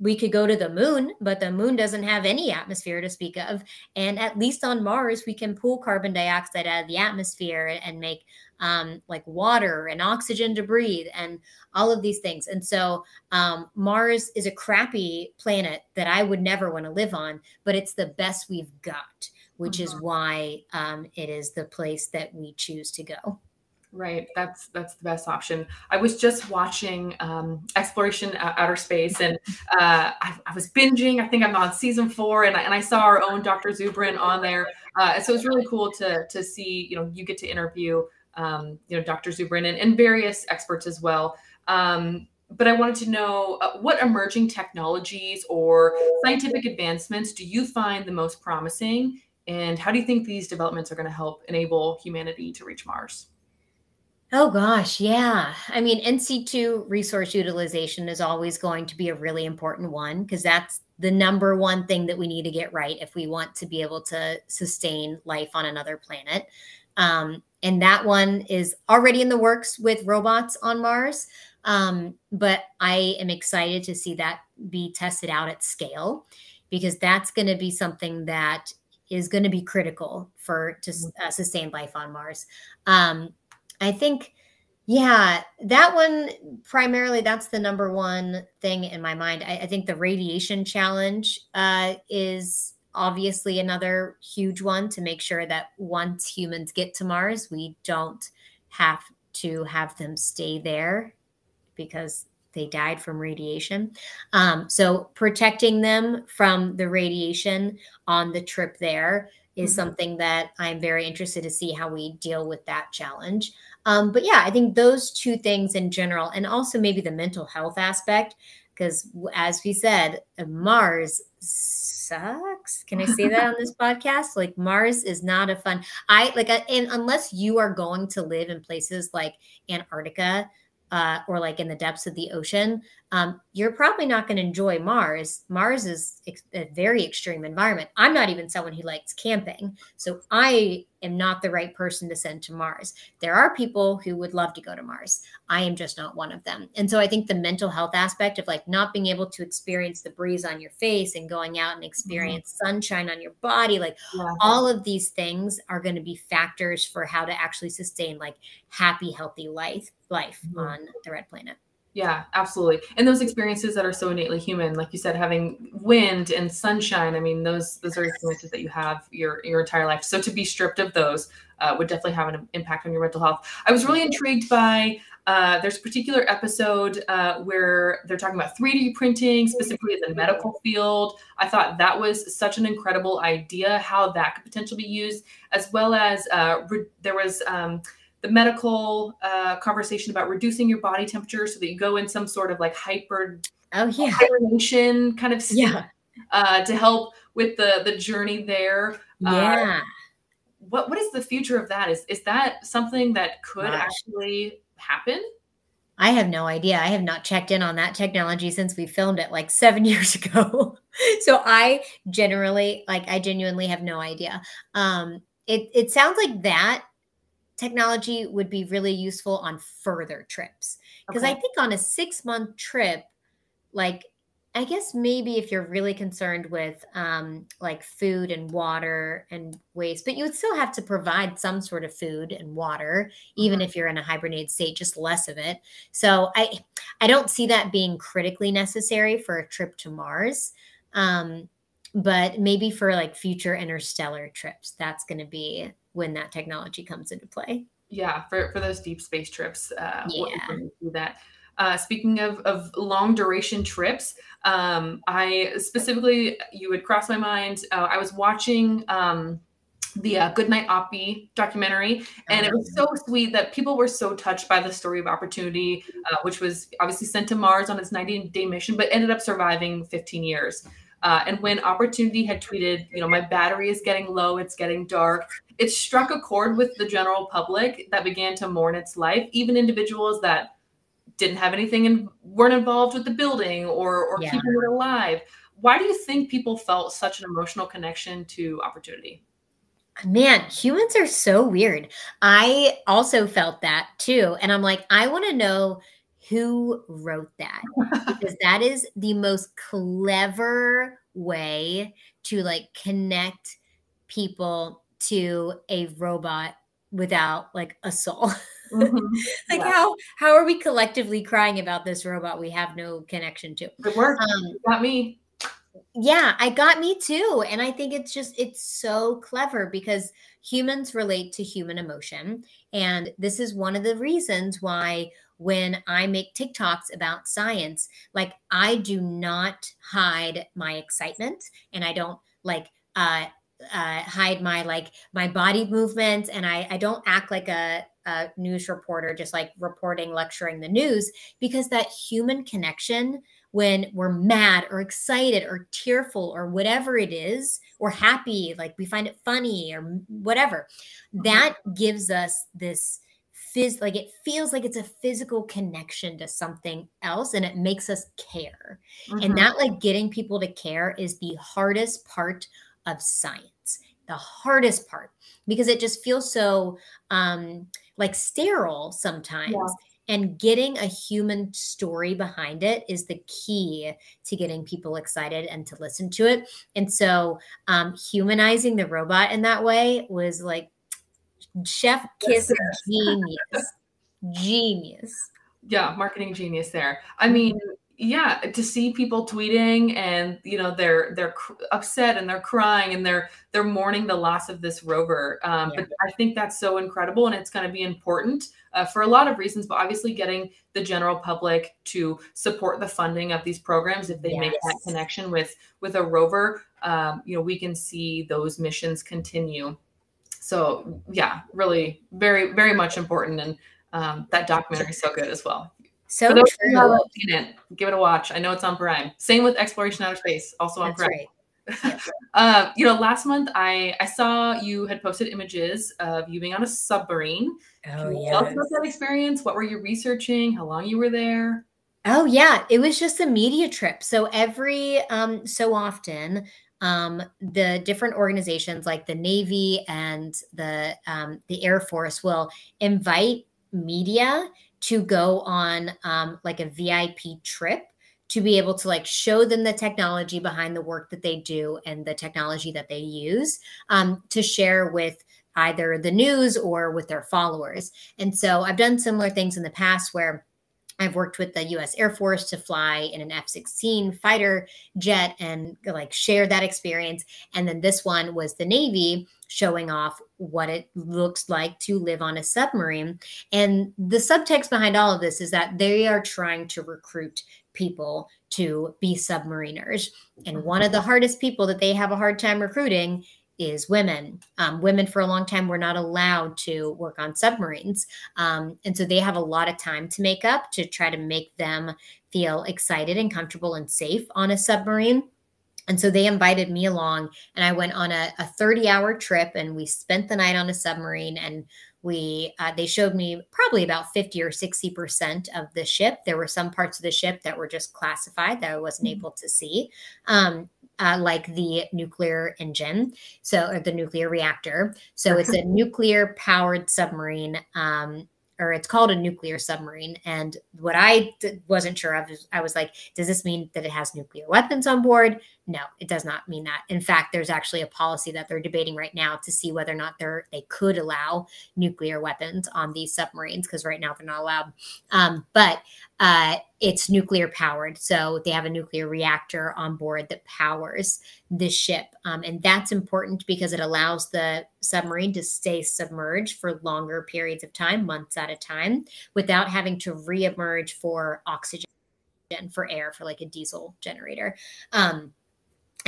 Speaker 2: we could go to the moon, but the moon doesn't have any atmosphere to speak of. And at least on Mars, we can pull carbon dioxide out of the atmosphere and make um, like water and oxygen to breathe and all of these things. And so um, Mars is a crappy planet that I would never want to live on, but it's the best we've got, which is mm-hmm. why um, it is the place that we choose to go.
Speaker 1: Right, that's that's the best option. I was just watching um, Xploration Outer Space, and uh, I, I, was binging. I think I'm on season four, and I, and I saw our own Dr. Zubrin on there. Uh, so it's really cool to to see. You know, you get to interview, um, you know, Dr. Zubrin and, and various experts as well. Um, but I wanted to know uh, what emerging technologies or scientific advancements do you find the most promising, and how do you think these developments are going to help enable humanity to reach Mars?
Speaker 2: Oh gosh, yeah. I mean, in situ resource utilization is always going to be a really important one because that's the number one thing that we need to get right if we want to be able to sustain life on another planet. Um, and that one is already in the works with robots on Mars. Um, but I am excited to see that be tested out at scale because that's going to be something that is going to be critical for to mm-hmm. uh, sustain life on Mars. Um, I think, yeah, that one primarily, that's the number one thing in my mind. I, I think the radiation challenge uh, is obviously another huge one to make sure that once humans get to Mars, we don't have to have them stay there because they died from radiation. Um, so protecting them from the radiation on the trip there is mm-hmm. something that I'm very interested to see how we deal with that challenge. Um, but yeah, I think those two things in general, and also maybe the mental health aspect, because as we said, Mars sucks. Can I say that on this podcast? Like Mars is not a fun. I like, uh, and unless you are going to live in places like Antarctica uh, or like in the depths of the ocean, um, you're probably not going to enjoy Mars. Mars is a very extreme environment. I'm not even someone who likes camping. So I am not the right person to send to Mars. There are people who would love to go to Mars. I am just not one of them. And so I think the mental health aspect of like not being able to experience the breeze on your face and going out and mm-hmm. experience mm-hmm. sunshine on your body, like yeah. all of these things are going to be factors for how to actually sustain like happy, healthy life life mm-hmm. on the red planet.
Speaker 1: Yeah, absolutely. And those experiences that are so innately human, like you said, having wind and sunshine. I mean, those those are experiences that you have your your entire life. So to be stripped of those uh, would definitely have an impact on your mental health. I was really intrigued by uh, there's a particular episode uh, where they're talking about 3D printing, specifically in the medical field. I thought that was such an incredible idea, how that could potentially be used, as well as uh, re- there was. Um, the medical uh, conversation about reducing your body temperature so that you go in some sort of like hyper
Speaker 2: oh yeah
Speaker 1: hibernation kind of state, yeah uh, to help with the the journey there
Speaker 2: uh, yeah
Speaker 1: uh, what what is the future of that is is that something that could Gosh. actually happen
Speaker 2: I have no idea. I have not checked in on that technology since we filmed it like seven years ago. so I generally, like, I genuinely have no idea. Um, it it sounds like that technology would be really useful on further trips. Because okay. I think on a six month trip, like, I guess maybe if you're really concerned with um, like food and water and waste, but you would still have to provide some sort of food and water, even mm-hmm. if you're in a hibernated state, just less of it. So I, I don't see that being critically necessary for a trip to Mars. Um, but maybe for like future interstellar trips, that's going to be when that technology comes into play.
Speaker 1: Yeah, for, for those deep space trips, uh, yeah, do that. Uh, speaking of, of long duration trips, um, I specifically, you would cross my mind. Uh, I was watching um, the uh, Goodnight Oppy documentary, and it was so oh. sweet that people were so touched by the story of Opportunity, uh, which was obviously sent to Mars on its 90 day mission, but ended up surviving 15 years. Uh, and when Opportunity had tweeted, you know, my battery is getting low, it's getting dark, it struck a chord with the general public that began to mourn its life, even individuals that didn't have anything and weren't involved with the building or, or yeah. keeping it alive. Why do you think people felt such an emotional connection to Opportunity?
Speaker 2: Man, humans are so weird. I also felt that too. And I'm like, I want to know who wrote that because that is the most clever way to like connect people to a robot without like a soul. Mm-hmm. like yeah. how how are we collectively crying about this robot we have no connection to?
Speaker 1: Good work. Um, got me.
Speaker 2: Yeah, I got me too. And I think it's just it's so clever because humans relate to human emotion. And this is one of the reasons why when I make TikToks about science, like I do not hide my excitement and I don't like uh, uh, hide my like my body movements and I, I don't act like a, a news reporter just like reporting lecturing the news because that human connection when we're mad or excited or tearful or whatever it is or happy like we find it funny or whatever mm-hmm. that gives us this phys- like it feels like it's a physical connection to something else and it makes us care. Mm-hmm. And that like getting people to care is the hardest part of science. The hardest part because it just feels so um like sterile sometimes. Yeah. And getting a human story behind it is the key to getting people excited and to listen to it. And so, um, humanizing the robot in that way was like Chef Kiss genius. genius.
Speaker 1: Yeah, marketing genius there. I mean, yeah, to see people tweeting and you know they're they're upset and they're crying and they're they're mourning the loss of this rover. Um, yeah. But I think that's so incredible and it's going to be important uh, for a lot of reasons. But obviously, getting the general public to support the funding of these programs if they yes. make that connection with with a rover, um, you know, we can see those missions continue so yeah really very very much important and um, that documentary is so good as well.
Speaker 2: So true.
Speaker 1: It, give it a watch. I know it's on prime. Same with Xploration Outer Space also on That's prime. right. uh, you know last month i i saw you had posted images of you being on a submarine.
Speaker 2: Oh
Speaker 1: yeah tell us about that experience? What were you researching? How long you were there?
Speaker 2: Oh yeah, it was just a media trip. So every um so often um the different organizations like the Navy and the um the Air Force will invite media to go on um like a VIP trip to be able to like show them the technology behind the work that they do and the technology that they use um, to share with either the news or with their followers. And so I've done similar things in the past where I've worked with the US Air Force to fly in an F 16 fighter jet and like share that experience. And then this one was the Navy showing off what it looks like to live on a submarine. And the subtext behind all of this is that they are trying to recruit people to be submariners. And one of the hardest people that they have a hard time recruiting is women. Um, women for a long time were not allowed to work on submarines. Um, and so they have a lot of time to make up to try to make them feel excited and comfortable and safe on a submarine. And so they invited me along, and I went on a, a 30 hour trip, and we spent the night on a submarine. And we uh, they showed me probably about 50 or 60 percent of the ship there were some parts of the ship that were just classified that i wasn't mm-hmm. able to see um, uh, like the nuclear engine, so or the nuclear reactor. So it's a nuclear powered submarine. Um, or it's called a nuclear submarine. And what I d- wasn't sure of is I was like, does this mean that it has nuclear weapons on board? No, it does not mean that. In fact, there's actually a policy that they're debating right now to see whether or not they're they could allow nuclear weapons on these submarines because right now they're not allowed. Um, but uh, it's nuclear powered. So they have a nuclear reactor on board that powers the ship. Um, and that's important because it allows the submarine to stay submerged for longer periods of time, months at a time, without having to reemerge for oxygen, and for air, for like a diesel generator. Um,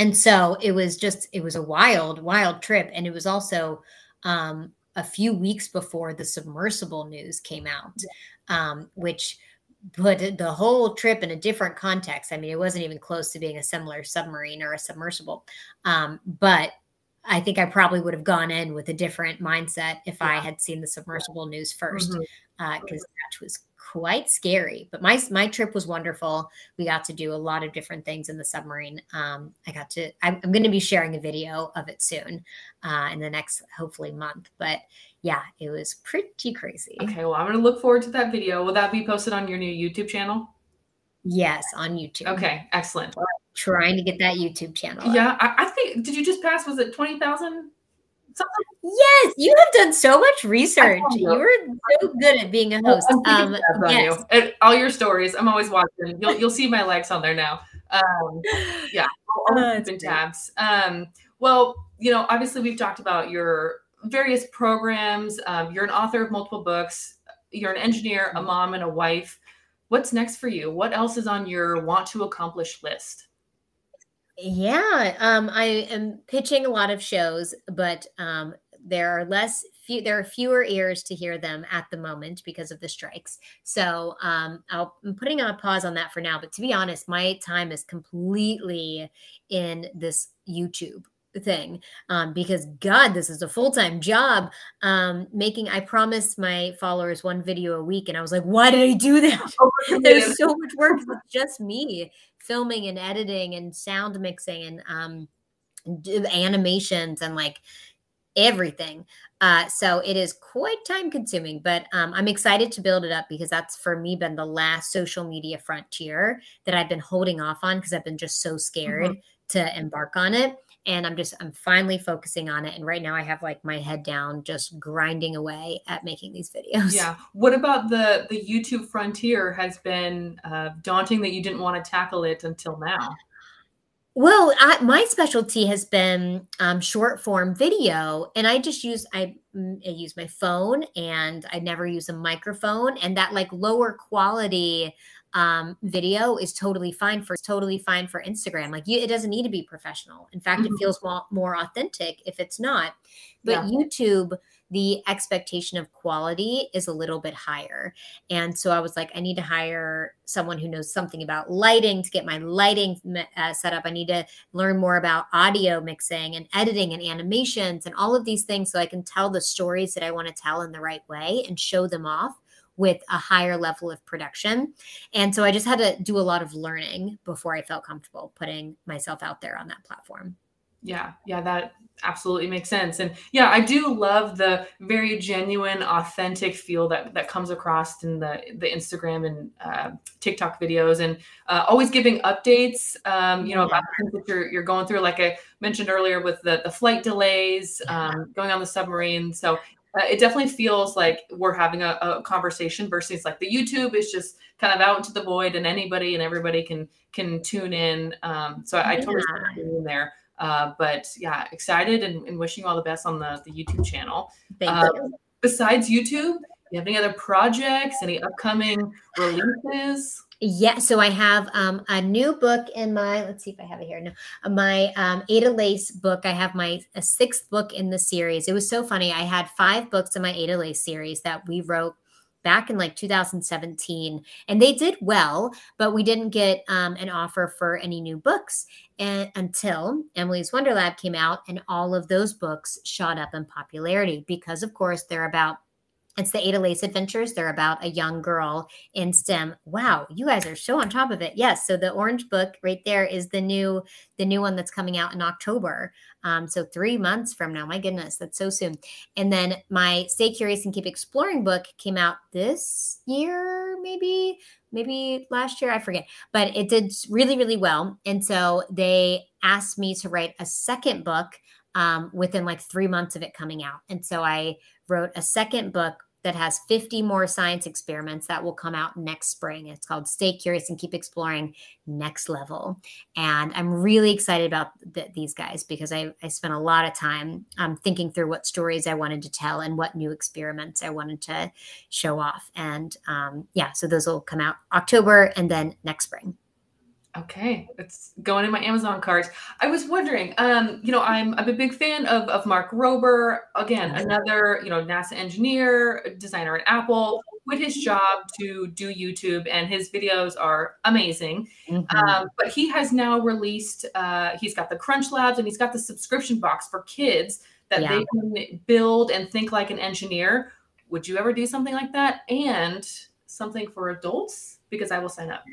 Speaker 2: and so it was just, it was a wild, wild trip. And it was also, um, a few weeks before the submersible news came out, um, which put the whole trip in a different context. I mean, it wasn't even close to being a similar submarine or a submersible. Um, but I think I probably would have gone in with a different mindset if yeah. I had seen the submersible news first, because mm-hmm. uh, that was quite scary. But my my trip was wonderful. We got to do a lot of different things in the submarine. Um, I got to. I'm, I'm going to be sharing a video of it soon, uh, in the next hopefully month. But yeah, it was pretty crazy.
Speaker 1: Okay, well, I'm going to look forward to that video. Will that be posted on your new YouTube channel?
Speaker 2: Yes, on YouTube.
Speaker 1: Okay, excellent.
Speaker 2: Trying to get that YouTube channel.
Speaker 1: Yeah, I, I think. Did you just pass? Was it twenty thousand?
Speaker 2: Yes, you have done so much research. You were so good at being a host. Um,
Speaker 1: yes. You. all your stories, I'm always watching. You'll you'll see my likes on there now. Um, yeah, all oh, tabs. Um, well, you know, obviously we've talked about your various programs. Um, you're an author of multiple books. You're an engineer, a mm-hmm. mom, and a wife. What's next for you? What else is on your want to accomplish list?
Speaker 2: Yeah, um, I am pitching a lot of shows, but um, there are less few there are fewer ears to hear them at the moment because of the strikes. So um, I'll, I'm putting on a pause on that for now. But to be honest, my time is completely in this YouTube thing um, because god this is a full-time job um, making i promised my followers one video a week and i was like why did i do that oh, there's so much work it's just me filming and editing and sound mixing and um, animations and like everything uh, so it is quite time consuming but um, i'm excited to build it up because that's for me been the last social media frontier that i've been holding off on because i've been just so scared mm-hmm. to embark on it and i'm just i'm finally focusing on it and right now i have like my head down just grinding away at making these videos.
Speaker 1: Yeah. What about the the youtube frontier has been uh, daunting that you didn't want to tackle it until now?
Speaker 2: Well I, my specialty has been um, short form video and i just use I, mm, I use my phone and i never use a microphone and that like lower quality um, video is totally fine for totally fine for Instagram. Like you, it doesn't need to be professional. In fact, mm-hmm. it feels more, more authentic if it's not. But yeah. YouTube, the expectation of quality is a little bit higher. And so I was like, I need to hire someone who knows something about lighting to get my lighting uh, set up. I need to learn more about audio mixing and editing and animations and all of these things so I can tell the stories that I want to tell in the right way and show them off with a higher level of production. And so I just had to do a lot of learning before I felt comfortable putting myself out there on that platform.
Speaker 1: Yeah, yeah, that absolutely makes sense. And yeah, I do love the very genuine, authentic feel that that comes across in the the Instagram and uh, TikTok videos, and uh, always giving updates. Um, you know about things that you're you're going through, like I mentioned earlier with the the flight delays, um, going on the submarine. So uh, it definitely feels like we're having a, a, conversation versus like the YouTube is just kind of out into the void and anybody and everybody can can tune in. Um, so I, I totally in there. Uh, but yeah, excited and, and, wishing you all the best on the, the YouTube channel. Uh, you. Besides YouTube, you have any other projects, any upcoming releases?
Speaker 2: Yeah, so I have um, a new book in my. Let's see if I have it here. No, uh, my um, Ada Lace book. I have my a sixth book in the series. It was so funny. I had five books in my Ada Lace series that we wrote back in like 2017 and they did well but we didn't get um, an offer for any new books and until emily's wonder lab came out and all of those books shot up in popularity because of course they're about it's the Ada Lace Adventures. They're about a young girl in STEM. Wow, you guys are so on top of it. Yes, so the orange book right there is the new the new one that's coming out in October. Um, so three months from now. My goodness, that's so soon. And then my Stay Curious and Keep Exploring book came out this year, maybe, maybe last year. I forget, but it did really, really well. And so they asked me to write a second book um, within like three months of it coming out. And so I wrote a second book that has 50 more science experiments that will come out next spring. It's called Stay Curious and Keep Exploring Next Level. And I'm really excited about th- these guys because I, I spent a lot of time um, thinking through what stories I wanted to tell and what new experiments I wanted to show off. And um, yeah, so those will come out October and then next spring.
Speaker 1: Okay, it's going in my Amazon cart. I was wondering, um, you know, I'm I'm a big fan of of Mark Rober. Again, another you know NASA engineer, designer at Apple. Quit his job to do YouTube, and his videos are amazing. Mm-hmm. Um, but he has now released. Uh, he's got the Crunch Labs, and he's got the subscription box for kids that yeah. they can build and think like an engineer. Would you ever do something like that? And something for adults? Because I will sign up.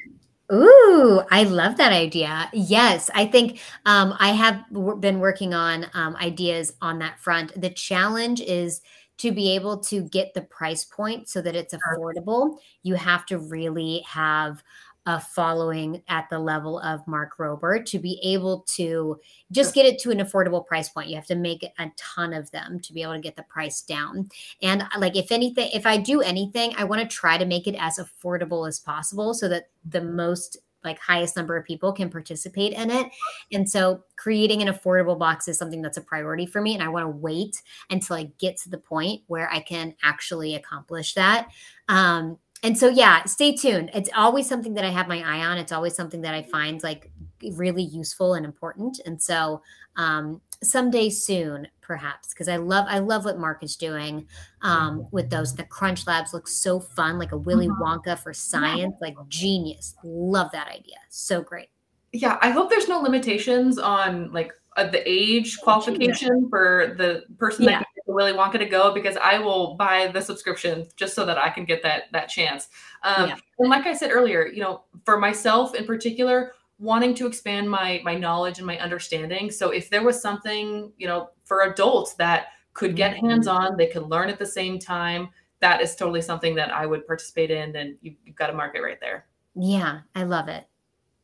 Speaker 2: Ooh, I love that idea. Yes, I think um, I have w- been working on um, ideas on that front. The challenge is to be able to get the price point so that it's affordable. You have to really have a following at the level of Mark Rober to be able to just get it to an affordable price point. You have to make a ton of them to be able to get the price down. And uh, like if anything, if I do anything, I want to try to make it as affordable as possible so that the most like highest number of people can participate in it. And so creating an affordable box is something that's a priority for me. And I want to wait until I get to the point where I can actually accomplish that. Um, and so yeah stay tuned. It's always something that i have my eye on. It's always something that i find like really useful and important. And so um someday soon perhaps because i love i love what mark is doing um with those the crunch labs look so fun like a willy mm-hmm. wonka for science like genius. Love that idea. So great.
Speaker 1: Yeah i hope there's no limitations on like uh, the age qualification for the person yeah. that Willy Wonka to go because I will buy the subscription just so that I can get that that chance. Um, yeah. And like I said earlier, you know, for myself in particular, wanting to expand my my knowledge and my understanding. So if there was something, you know, for adults that could get mm-hmm. hands on, they could learn at the same time. That is totally something that I would participate in, and you, you've got a market right there.
Speaker 2: Yeah, I love it.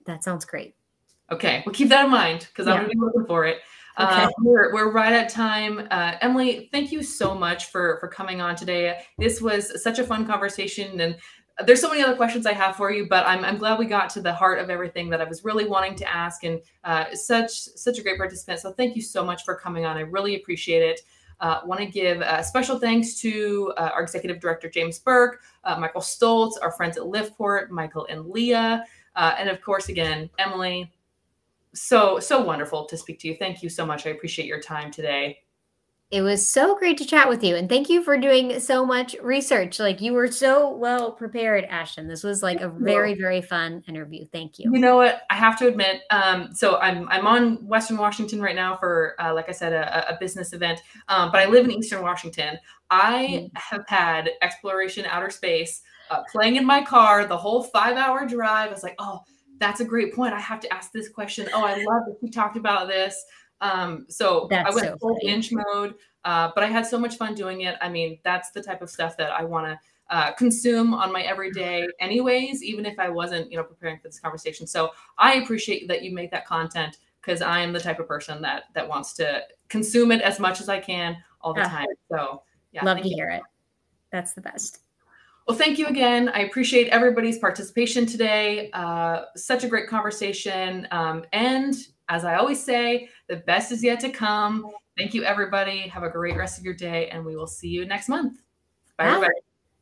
Speaker 2: That sounds great.
Speaker 1: Okay, we'll keep that in mind because yeah. I'm going to be looking for it. Okay. Uh, we're, we're right at time. Uh, Emily, thank you so much for for coming on today. This was such a fun conversation, and there's so many other questions I have for you, but I'm, I'm glad we got to the heart of everything that I was really wanting to ask, and uh, such such a great participant. So thank you so much for coming on. I really appreciate it. Uh, Want to give uh, special thanks to uh, our executive director James Burk, uh, Michael Stoltz, our friends at Liftport, Michael and Leah, uh, and of course again Emily so so wonderful to speak to you. Thank you so much. I appreciate your time today.
Speaker 2: It was so great to chat with you. And thank you for doing so much research. Like you were so well prepared, Ashton. This was like a very, very fun interview. Thank you.
Speaker 1: You know what? I have to admit, um, so I'm I'm on Western Washington right now for, uh, like I said, a, a business event. Um, but I live in Eastern Washington. I mm. have had Xploration Outer Space uh, playing in my car the whole five hour drive. I was like, oh, that's a great point. I have to ask this question. Oh, I love that we talked about this. Um, so that's I went so full binge mode, uh, but I had so much fun doing it. I mean, that's the type of stuff that I want to uh, consume on my everyday, anyways, even if I wasn't, you know, preparing for this conversation. So I appreciate that you make that content because I am the type of person that that wants to consume it as much as I can all the uh, time. So
Speaker 2: yeah, love to you. hear it. That's the best.
Speaker 1: Well, thank you again. I appreciate everybody's participation today. Uh, such a great conversation. Um, and as I always say, the best is yet to come. Thank you, everybody. Have a great rest of your day, and we will see you next month. Bye, Bye. everybody.